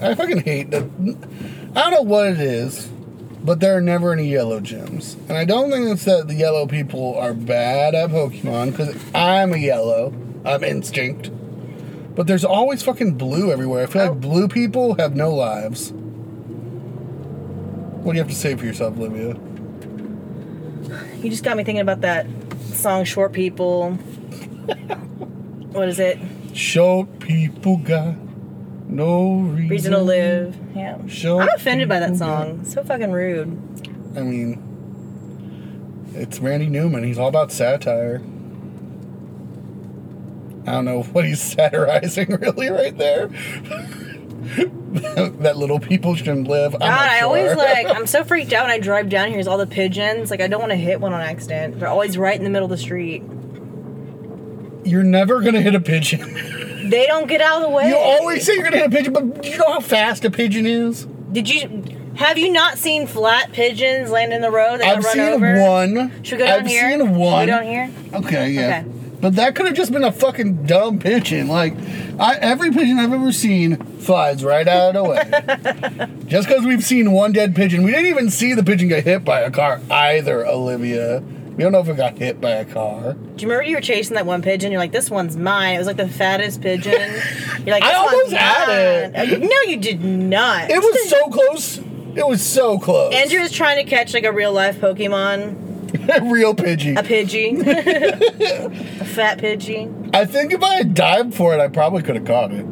I fucking hate that. I don't know what it is, but there are never any yellow gems. And I don't think it's that the yellow people are bad at Pokemon, because I'm a yellow. I'm instinct. But there's always fucking blue everywhere. I feel Oh. like blue people have no lives. What do you have to say for yourself, Olivia? You just got me thinking about that song Short People. what is it? Short people got No reason, Reason to live. Yeah. Show I'm offended by that song. So fucking rude. I mean, it's Randy Newman. He's all about satire. I don't know what he's satirizing really right there. that little people shouldn't live. I'm God, not I always like. I'm so freaked out when I drive down here. There's all the pigeons. Like I don't want to hit one on accident. They're always right in the middle of the street. You're never gonna hit a pigeon. They don't get out of the way. you always say you're gonna hit a pigeon, but do you know how fast a pigeon is? Did you? Have you not seen flat pigeons land in the road? They I've run seen over. one. Should we go down I've here? seen Should we one. go down here? Okay, yeah. Okay. But that could have just been a fucking dumb pigeon. Like, I, every pigeon I've ever seen flies right out of the way. just because we've seen one dead pigeon, we didn't even see the pigeon get hit by a car either, Olivia. We don't know if it got hit by a car. Do you remember you were chasing that one pigeon? You're like, this one's mine. It was like the fattest pigeon. You're like, I almost had mine. Uh, No, you did not. It was so close. It was so close. Andrew is trying to catch like a real life Pokemon, a real Pidgey. a Pidgey, a fat Pidgey. I think if I had dived for it, I probably could have caught it.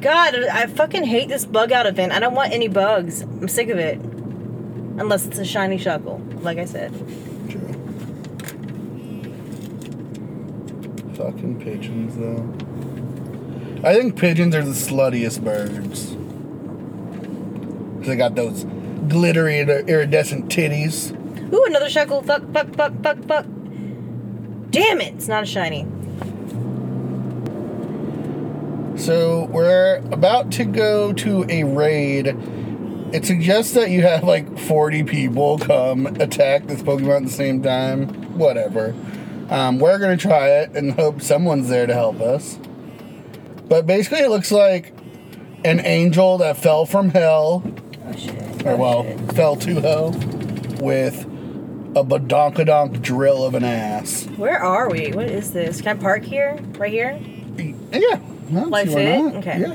God, I fucking hate this bug out event. I don't want any bugs. I'm sick of it. Unless it's a shiny shuckle, like I said. True. Fucking pigeons, though. I think pigeons are the sluttiest birds. 'Cause they got those glittery, iridescent titties. Ooh, another shuckle. Fuck, fuck, fuck, fuck, fuck. Damn it! It's not a shiny. So we're about to go to a raid. It suggests that you have like 40 people come attack this Pokemon at the same time. Whatever. Um, we're gonna try it and hope someone's there to help us. But basically, it looks like an angel that fell from hell, Oh shit. or Oh, well, shit. fell to hell, with a badonkadonk drill of an ass. Where are we? What is this? Can I park here? Right here? Yeah. Well, Like see why fit? not? Okay. Yeah.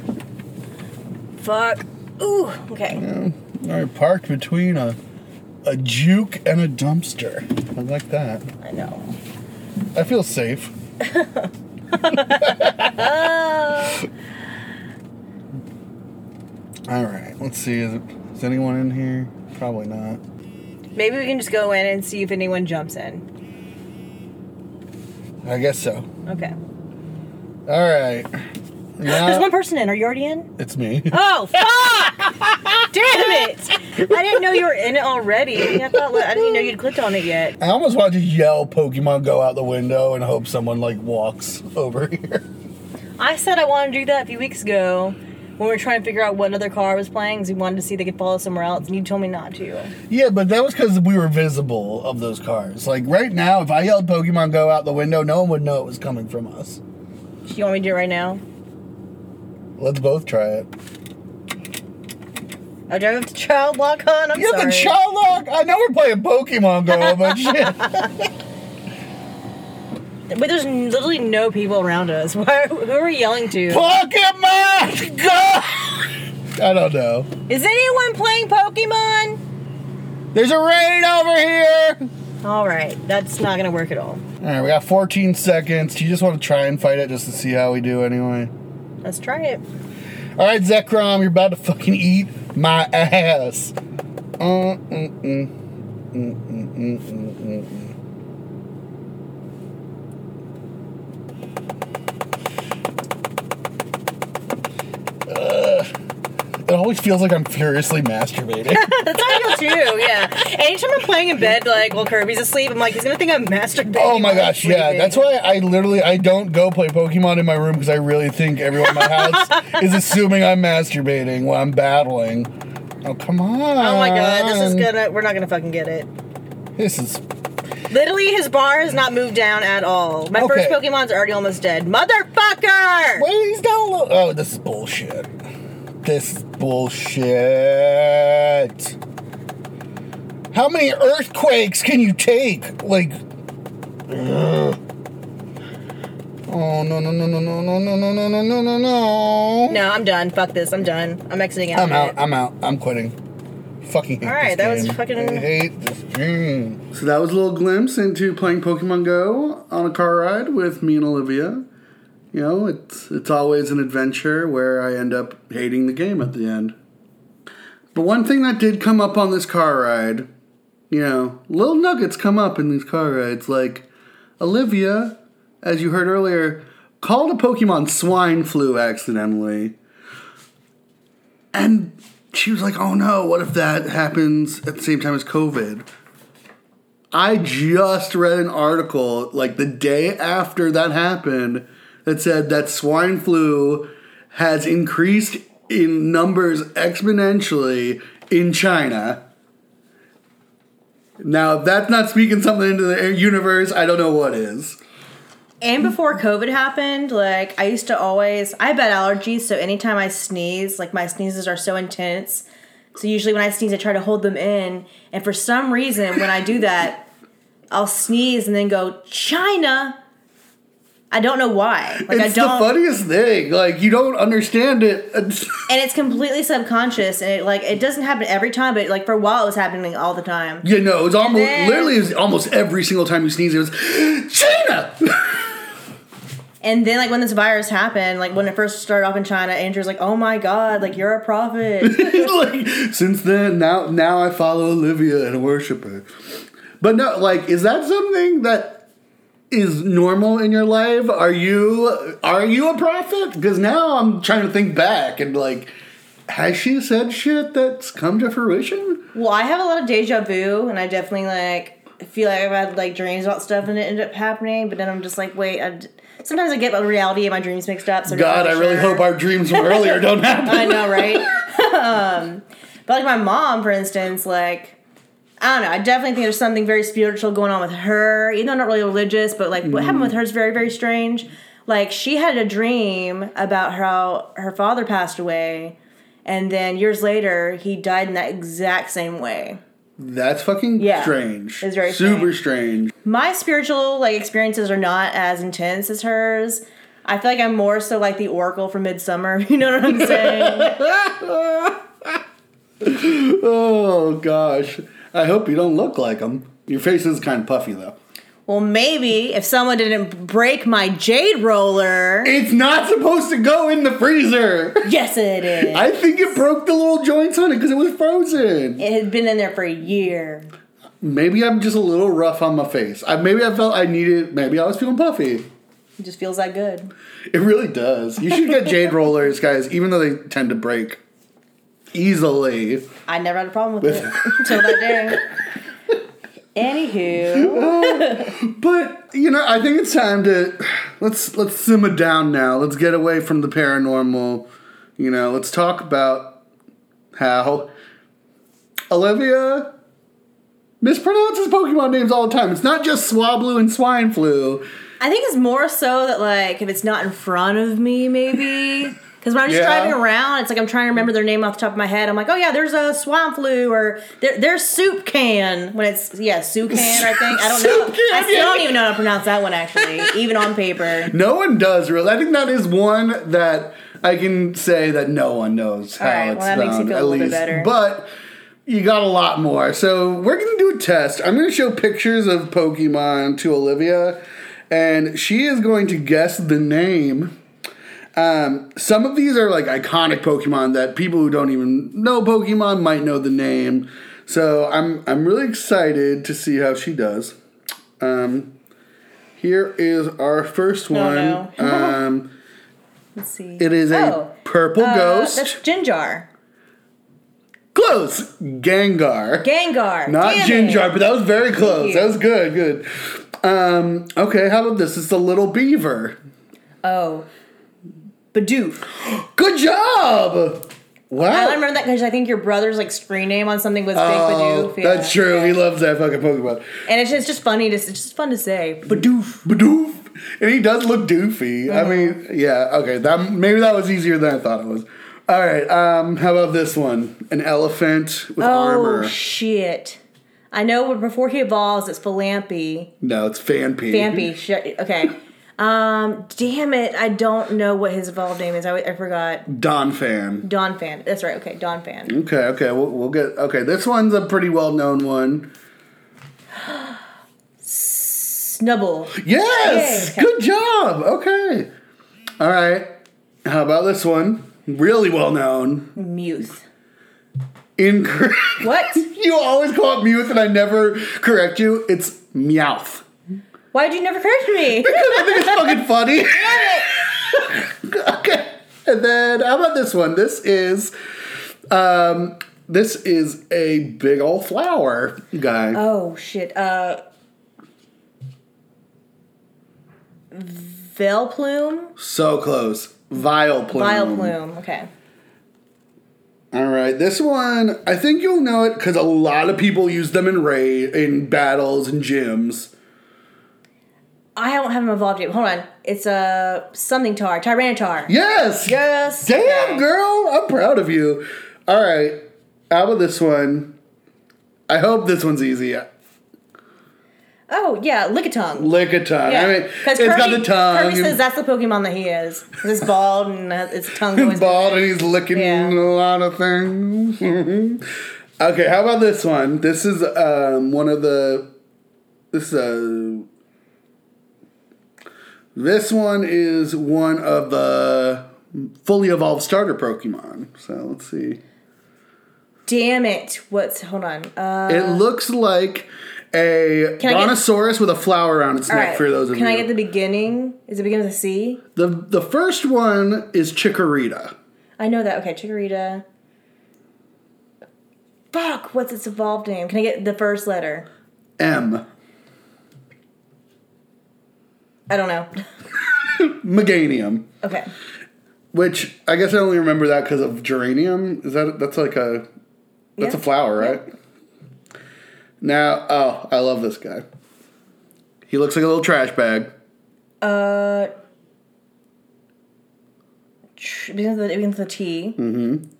Fuck. Ooh. Okay. Yeah, I parked between a a juke and a dumpster. I like that. I know. I feel safe. All right, let's see. Is, it, is anyone in here? Probably not. Maybe we can just go in and see if anyone jumps in. I guess so. Okay. All right. There's one person in. Are you already in? it's me. Oh fuck! Damn it! I didn't know you were in it already. I thought I didn't know you'd clicked on it yet. I almost wanted to yell Pokemon go out the window and hope someone like walks over here. I said I wanted to do that a few weeks ago when we were trying to figure out what another car I was playing because we wanted to see if they could follow somewhere else, and you told me not to. Yeah, but that was because we were visible of those cars. Like right now, if I yelled Pokemon go out the window, no one would know it was coming from us. Do you want me to do it right now? Let's both try it. I up to child lock on. I'm sorry. You have sorry. the child lock. I know we're playing Pokemon Go, but shit. but there's literally no people around us. Why, who are we yelling to? Pokemon Go. I don't know. Is anyone playing Pokemon? There's a raid over here. All right, that's not gonna work at all. All right, we got 14 seconds. Do you just want to try and fight it just to see how we do anyway? Let's try it. All right, Zekrom, you're about to fucking eat my ass. Uh, mm, mm, mm, mm always feels like I'm furiously masturbating. That's how I feel too. Yeah. Anytime I'm playing in bed, like while Kirby's asleep, I'm like, he's gonna think I'm masturbating. oh my gosh, yeah. That's why I literally I don't go play Pokemon in my room because I really think everyone in my house is assuming I'm masturbating while I'm battling. Oh come on. Oh my god, this is gonna. We're not gonna fucking get it. This is Literally, his bar has not moved down at all. My first Pokemon's already almost dead. Motherfucker! Wait, he's down low. Oh, this is bullshit. This bullshit. How many earthquakes can you take? Like. ugh. Oh no no no no no no no no no no no no no! No, I'm done. Fuck this. I'm done. I'm exiting out. I'm of out. it. I'm out. I'm quitting. Fucking hate Alright, this that was fucking- I hate this game. So that was a little glimpse into playing Pokemon Go on a car ride with me and Olivia. You know, it's it's always an adventure where I end up hating the game at the end. But one thing that did come up on this car ride, you know, little nuggets come up in these car rides. Like Olivia, as you heard earlier, called a Pokemon swine flu accidentally. And she was like, oh no, what if that happens at the same time as COVID? I just read an article like the day after that happened that said that swine flu has increased in numbers exponentially in China. Now, if that's not speaking something into the universe, I don't know what is. And before COVID happened, like I used to always, I have bad allergies, so anytime I sneeze, like my sneezes are so intense. So usually when I sneeze, I try to hold them in. And for some reason, when I do that, I'll sneeze and then go, China. I don't know why. Like it's I don't. the funniest thing. Like you don't understand it. and it's completely subconscious, and it like it doesn't happen every time, but like for a while it was happening all the time. you know, it's almost then- literally it's almost every single time you sneeze, it was China. And then like when this virus happened, like when it first started off in China, Andrew's like, "Oh my god, like you're a prophet." like since then, now now I follow Olivia and worship her. But no, like, is that something that is normal in your life? Are you are you a prophet? Because now I'm trying to think back and like, has she said shit that's come to fruition? well, I have a lot of deja vu, and I definitely like feel like I've had like dreams about stuff, and it ended up happening. But then I'm just like, wait. I d- Sometimes I get my reality and my dreams mixed up. So God, I really sure. hope our dreams from earlier don't happen. I know, right? um, but like my mom, for instance, like I don't know. I definitely think there's something very spiritual going on with her, even though I'm not really religious. But like what happened with mm. her is very, very strange. Like she had a dream about how her father passed away, and then years later he died in that exact same way. That's fucking Yeah. strange. It's very super strange. My spiritual like experiences are not as intense as hers. I feel like I'm more so like the Oracle from Midsummer. You know what I'm saying? Oh gosh, I hope you don't look like him. Your face is kind of puffy though. Well, maybe if someone didn't break my jade roller. It's not supposed to go in the freezer. Yes, it is. I think it broke the little joints on it because it was frozen. it had been in there for a year. Maybe I'm just a little rough on my face. I, maybe I felt I needed. Maybe I was feeling puffy. It just feels that good. It really does. You should get jade rollers, guys, even though they tend to break easily. I never had a problem with it until that day. Anywho, But you know, I think it's time to let's let's simmer down now. Let's get away from the paranormal. You know, let's talk about how Olivia mispronounces Pokemon names all the time. It's not just Swablu and Swine Flu. I think it's more so that like if it's not in front of me, maybe. Because when I'm just Yeah. driving around, it's like I'm trying to remember their name off the top of my head. I'm like, oh yeah, there's a swamp flu or there, there's soup can. When it's yeah, soup can. I think I don't know. Can, I still yeah. don't even know how to pronounce that one actually, even on paper. No one does really. I think that is one that I can say that no one knows how Alright, it's well, that makes done, feel at a little bit least. better. But you got a lot more. So we're gonna do a test. I'm gonna show pictures of Pokemon to Olivia, and she is going to guess the name. Um, some of these are like iconic Pokemon that people who don't even know Pokemon might know the name. So I'm I'm really excited to see how she does. Um, here is our first one. no. um, Let's see. it is a Oh, purple uh, ghost. That's Ginjar. Close. Gengar. Gengar. Not Damn Ginjar, it. but that was very close. That was good, good. Um, okay, how about this? It's the little beaver. Oh. Bidoof. Good job! Wow. I remember that because I think your brother's like screen name on something was Big Oh, Bidoof. Yeah. That's true. He loves that fucking Pokemon. And it's just, it's just funny to it's just fun to say. Bidoof. Badoof. And he does look doofy. I Uh-huh. mean, yeah, okay. That maybe that was easier than I thought it was. All right. Um, how about this one? An elephant with Oh armor. Oh shit! I know, before he evolves, it's Philampy. no, it's Phanpy. Fampy. Shit. Okay. Um. Damn it! I don't know what his evolved name is. I, I forgot. Donphan. Don Fan. That's right. Okay. Donphan. Okay, okay, we'll, we'll get. Okay, this one's a pretty well known one. Snubbull. Yes! Okay. Good job! Okay. All right. How about this one? Really well known. Muth. Incorrect. What? you always call it Mewth and I never correct you. It's Meowth. Why'd you never correct me? Because I think it's fucking funny. Damn it! okay. And then how about this one? This is um this is a big old flower guy. Oh shit. Uh Veil plume? so close. Vile plume. Vile plume. Okay. All right, this one I think you'll know it because a lot of people use them in raid, in battles, and gyms. I don't have them evolved yet. Hold on. It's a something tar. Tyranitar. Yes. Yes. Damn, Okay. girl, I'm proud of you. All right, how about this one? I hope this one's easy. Oh yeah, Lickitung. Lick a tongue. Yeah. I mean, it's got the tongue. Kirby says that's the Pokemon that he is. It's bald and its tongue's always bald and he's licking Yeah. a lot of things. okay, how about this one? This is um, one of the. This is a. This one is one of the fully evolved starter Pokemon. So let's see. Damn it! What's hold on? Uh, It looks like a Can I get- brontosaurus with a flower around its neck. For those of you. Can you, I get the beginning? Is it begin with a C? the the first one is Chikorita. I know that. Okay, Chikorita. Fuck! What's its evolved name? Can I get the first letter? M. I don't know. Meganium. Okay. Which I guess I only remember that because of geranium. Is that that's like a that's Yeah. a flower, right? Now, oh, I love this guy. He looks like a little trash bag. Uh. Tr- begins with the, begins with a T. Mm-hmm.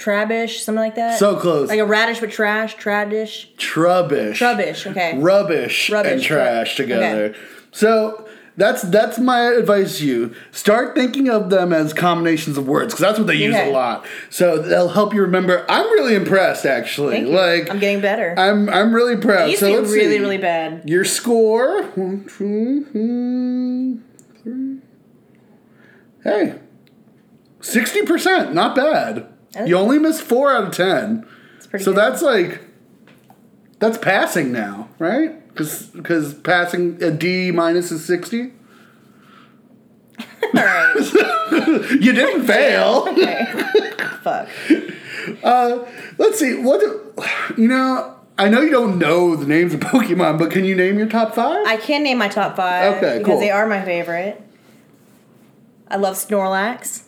Trabish, something like that. So close. Like a radish but trash. Tradish. Trubbish. Trubbish. Okay. Rubbish, Rubbish, and trash together. okay. So that's that's my advice to you. Start thinking of them as combinations of words because that's what they use Okay. a lot. So they'll help you remember. I'm really impressed, actually. Like I'm getting better. I'm I'm really proud. So let's really, see. really bad. Your score. One, two, hmm, three. Hey. 60%. Not bad. That's- You only missed four out of 10. It's pretty So good. that's like. That's passing now, right? Because passing a D minus is 60. All right. You didn't fail. Okay. Fuck. Uh, let's see. What. do- You know. I know you don't know the names of Pokemon, but can you name your top five? I can name my top five. Okay, because cool. they are my favorite. I love Snorlax.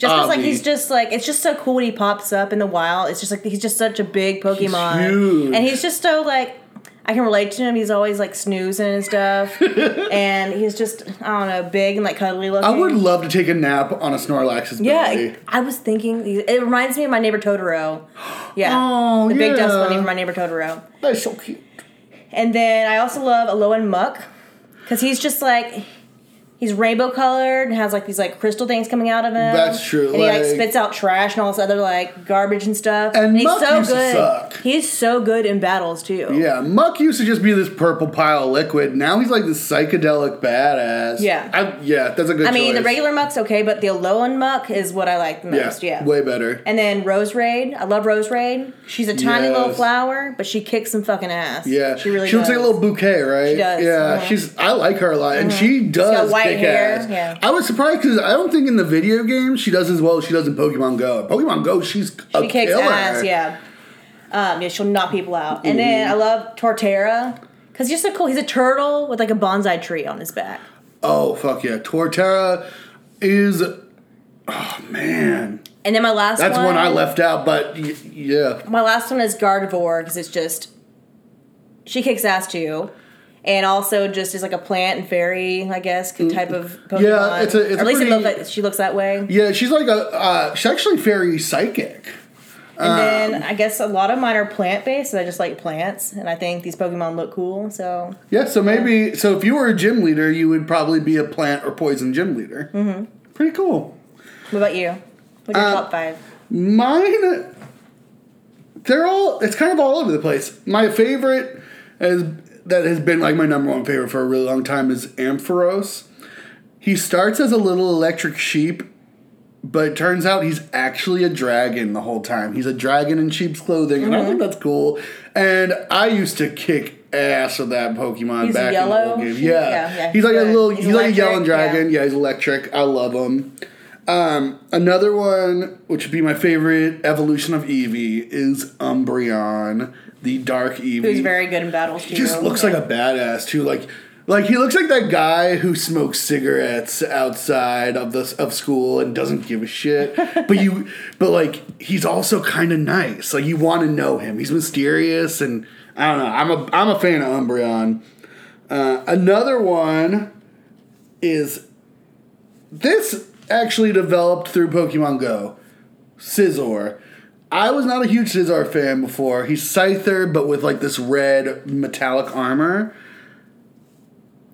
Just because, oh, like, he's just like it's just so cool when he pops up in the wild. It's just like he's just such a big Pokemon, huge. and he's just so like I can relate to him. He's always like snoozing and stuff, and he's just I don't know, big and like cuddly looking. I would love to take a nap on a Snorlax's Yeah, belly. I was thinking. It reminds me of my neighbor Totoro. Yeah, Oh, the big dust bunny from my neighbor Totoro. That's so cute. And then I also love Alolan Muck because he's just like he's rainbow colored and has like these like crystal things coming out of him. That's true, And he like like- spits out trash and all this other like garbage and stuff. And he's Muk so used to good. suck. He's so good in battles too. Yeah, Muk used to just be this purple pile of liquid. Now he's like this psychedelic badass. Yeah. I, yeah, that's a good I mean, the regular Muk's okay, but the Alolan Muk is what I like the most. Yeah. way better. and then Roserade. I love Roserade. She's a tiny little flower, but she kicks some fucking ass. Yeah, She really She looks like a little bouquet, right? She does, Yeah, uh-huh. she's. I like her a lot, and she does got kick ass. yeah. I was surprised because I don't think in the video game she does as well as she does in Pokemon Go. Pokemon Go, she's a She kicks killer. ass, yeah. Um, yeah, she'll knock people out. And then Mm-hmm. I love Torterra because he's just so cool. He's a turtle with like a bonsai tree on his back. Oh fuck yeah, Torterra is. Oh man, And then my last one that's one, one I left out, but y- yeah. My last one is Gardevoir because it's just she kicks ass too. And also just is like a plant and fairy, I guess, type of Pokemon. Yeah, it's a- it's or at least pretty- it looks like she looks that way. Yeah, she's like a. Uh, she's actually very psychic. And Um, then I guess a lot of mine are plant based, so I just like plants, and I think these Pokemon look cool. So Yeah, so maybe so if you were a gym leader, you would probably be a plant or poison gym leader. Mm-hmm. Pretty cool. what about you? What's your Uh, top five? Mine, they're all. It's kind of all over the place. My favorite, is that has been like my number one favorite for a really long time, is Ampharos. he starts as a little electric sheep, but it turns out he's actually a dragon the whole time. He's a dragon in sheep's clothing, and I Mm-hmm. think that's cool. And I used to kick ass with that Pokemon He's back yellow in the old game. Yeah. Yeah, yeah, he's he's like a little. He's He's, like a yellow dragon. Yeah. he's electric. I love him. Um, another one, which would be my favorite evolution of Eevee, is Umbreon, the Dark Eevee. Who's very good in battles. He just looks like a badass too. Like, like he looks like that guy who smokes cigarettes outside of the of school and doesn't give a shit. but you, but like he's also kind of nice. Like you want to know him. He's mysterious and I don't know. I'm a I'm a fan of Umbreon. Uh, another one is this actually developed through Pokemon Go. Scizor. I was not a huge Scizor fan before. He's Scyther, but with like this red metallic armor.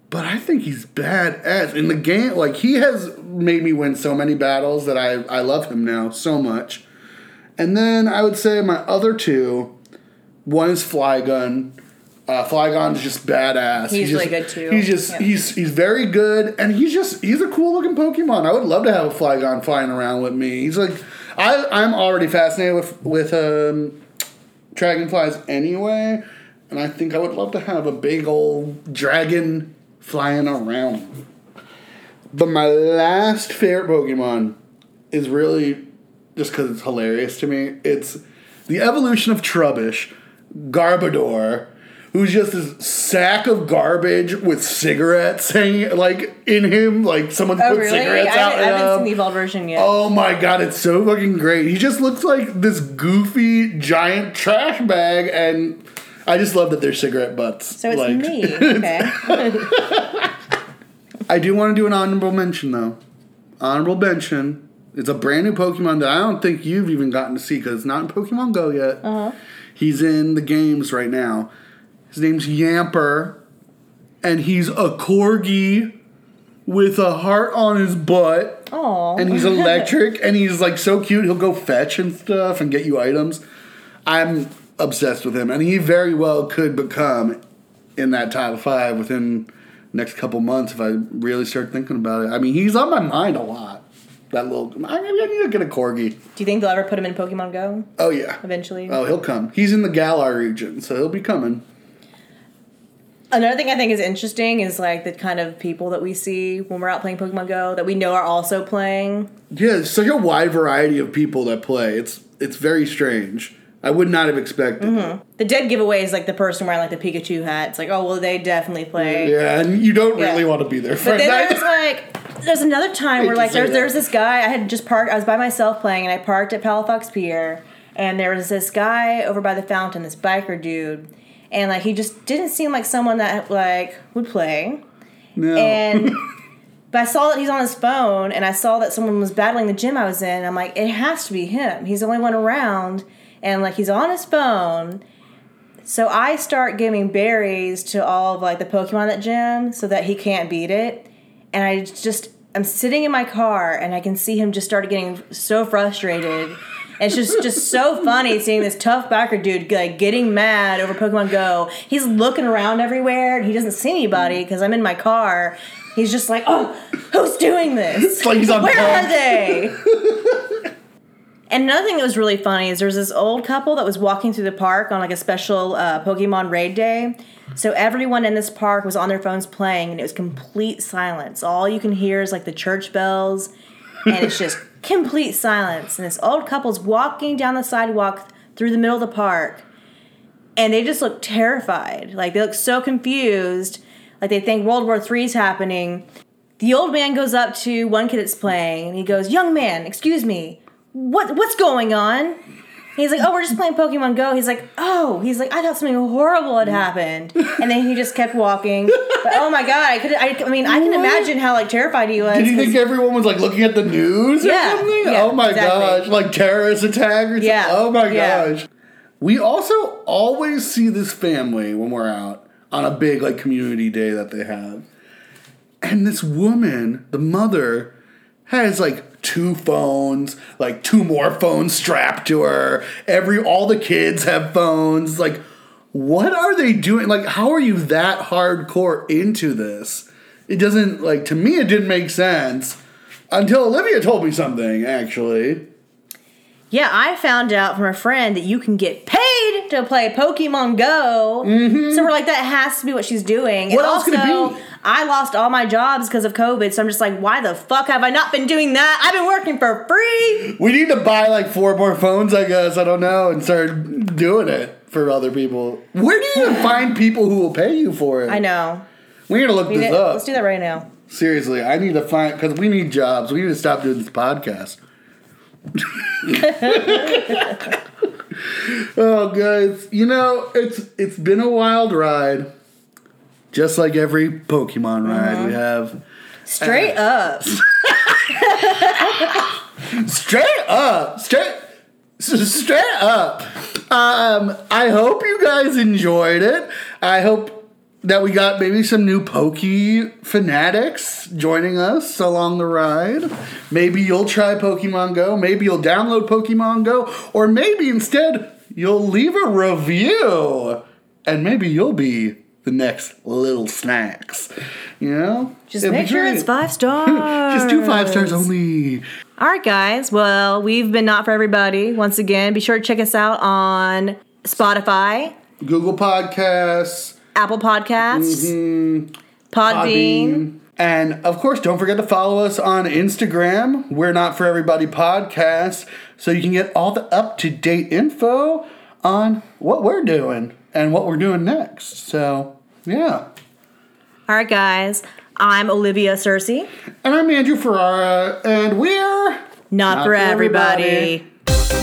But I think he's badass. In the game, like, he has made me win so many battles that I, I love him now so much. And then I would say my other two one is Flygon. Uh, Flygon's just badass. He's just, really good, too. He's just Yeah. he's he's very good, and he's just he's a cool looking Pokemon. I would love to have a Flygon flying around with me. He's like I I'm already fascinated with with um, dragonflies anyway, and I think I would love to have a big old dragon flying around. But my last favorite Pokemon is really just because it's hilarious to me. It's the evolution of Trubbish, Garbodor, who's just this sack of garbage with cigarettes hanging like in him, like someone Oh put really? I cigarettes out. haven't, I haven't him. seen the evolved version yet. Oh my god, it's so fucking great. He just looks like this goofy giant trash bag, and I just love that they're cigarette butts. so it's Like- me. Okay. I do want to do an honorable mention though. Honorable mention. It's a brand new Pokemon that I don't think you've even gotten to see because it's not in Pokemon Go yet. Uh-huh. He's in the games right now. His name's Yamper, and he's a corgi with a heart on his butt. Oh. and he's electric and he's like so cute. He'll go fetch and stuff and get you items. I'm obsessed with him and he very well could become in that top five within next couple months if i really start thinking about it. I mean he's on my mind a lot that little i, I need to get a corgi. Do you think they'll ever put him in Pokemon Go? Oh yeah. Eventually? oh he'll come. He's in the galar region so he'll be coming Another thing I think is interesting is like the kind of people that we see when we're out playing Pokemon Go that we know are also playing. yeah there's such a wide variety of people that play it's it's very strange i would not have expected mm-hmm. it. The dead giveaway is like the person wearing like the Pikachu hat. It's like, oh well, they definitely play. yeah and you don't really Yeah. want to be there for But then that there's like, there's another time where like there's there's this guy I had just parked. I was by myself playing, and I parked at Palafox Pier, and there was this guy over by the fountain, this biker dude, and like he just didn't seem like someone that like would play. no. And but I saw that he's on his phone, and I saw that someone was battling the gym I was in. I'm like, it has to be him. He's the only one around, and like he's on his phone. So I start giving berries to all of like the Pokemon at gym so that he can't beat it. And I just I'm sitting in my car and I can see him just start getting so frustrated. It's just just so funny seeing this tough backer dude like getting mad over Pokemon Go. He's looking around everywhere and he doesn't see anybody because I'm in my car. He's just like, oh, who's doing this? like he's on Where are they? and another thing that was really funny is there was this old couple that was walking through the park on like a special uh, Pokemon raid day. So everyone in this park was on their phones playing, and it was complete silence. All you can hear is like the church bells, and it's just complete silence. And this old couple's walking down the sidewalk through the middle of the park, and they just look terrified. Like they look so confused, like they think World War III is happening. The old man goes up to one kid that's playing, and he goes, "Young man, excuse me, what what's going on?" He's like, "Oh, we're just playing Pokemon Go." He's like, "Oh," he's like, "I thought something horrible had happened," and then he just kept walking. But oh my god, I could, I, I mean, I can imagine how like terrified he was. Did you 'cause- think everyone was like looking at the news or Yeah, something? yeah, oh my exactly. gosh, like terrorist attack or something. Yeah, Oh my yeah. gosh. We also always see this family when we're out on a big like community day that they have. And this woman, the mother, has like two phones, like two more phones strapped to her. Every all the kids have phones. Like, what are they doing? Like, how are you that hardcore into this? it doesn't like to me. It didn't make sense until Olivia told me something. Actually, Yeah, I found out from a friend that you can get paid to play Pokemon Go. So we're like, that has to be what she's doing. Mm-hmm. What and else could it also, be? I lost all my jobs because of COVID, so I'm just like, why the fuck have I not been doing that? I've been working for free. we need to buy like four more phones. I guess I don't know, and start doing it for other people. Where do you even find people who will pay you for it? I know. We need to look We this up. Let's do that right now. Seriously, I need to find because we need jobs. We need to stop doing this podcast. oh, guys, you know it's it's been a wild ride, just like every Pokemon ride we have. Straight Uh, up. Straight up, straight, straight up. Um, I hope you guys enjoyed it. I hope that we got maybe some new Pokey fanatics joining us along the ride. Maybe you'll try Pokemon Go. Maybe you'll download Pokemon Go, or maybe instead you'll leave a review, and maybe you'll be the next little snacks. You know, Just It'd make sure it's five stars. Just do five stars only. All right, guys. Well, we've been not for everybody. Once again, be sure to check us out on Spotify, Google Podcasts, Apple Podcasts, Mm-hmm. Podbean. And of course, don't forget to follow us on Instagram. We're Not For Everybody Podcast. So you can get all the up to date info on what we're doing and what we're doing next. So, yeah. All right, guys. I'm Olivia Cersei. And I'm Andrew Ferrara, and we're Not, Not for for everybody. everybody.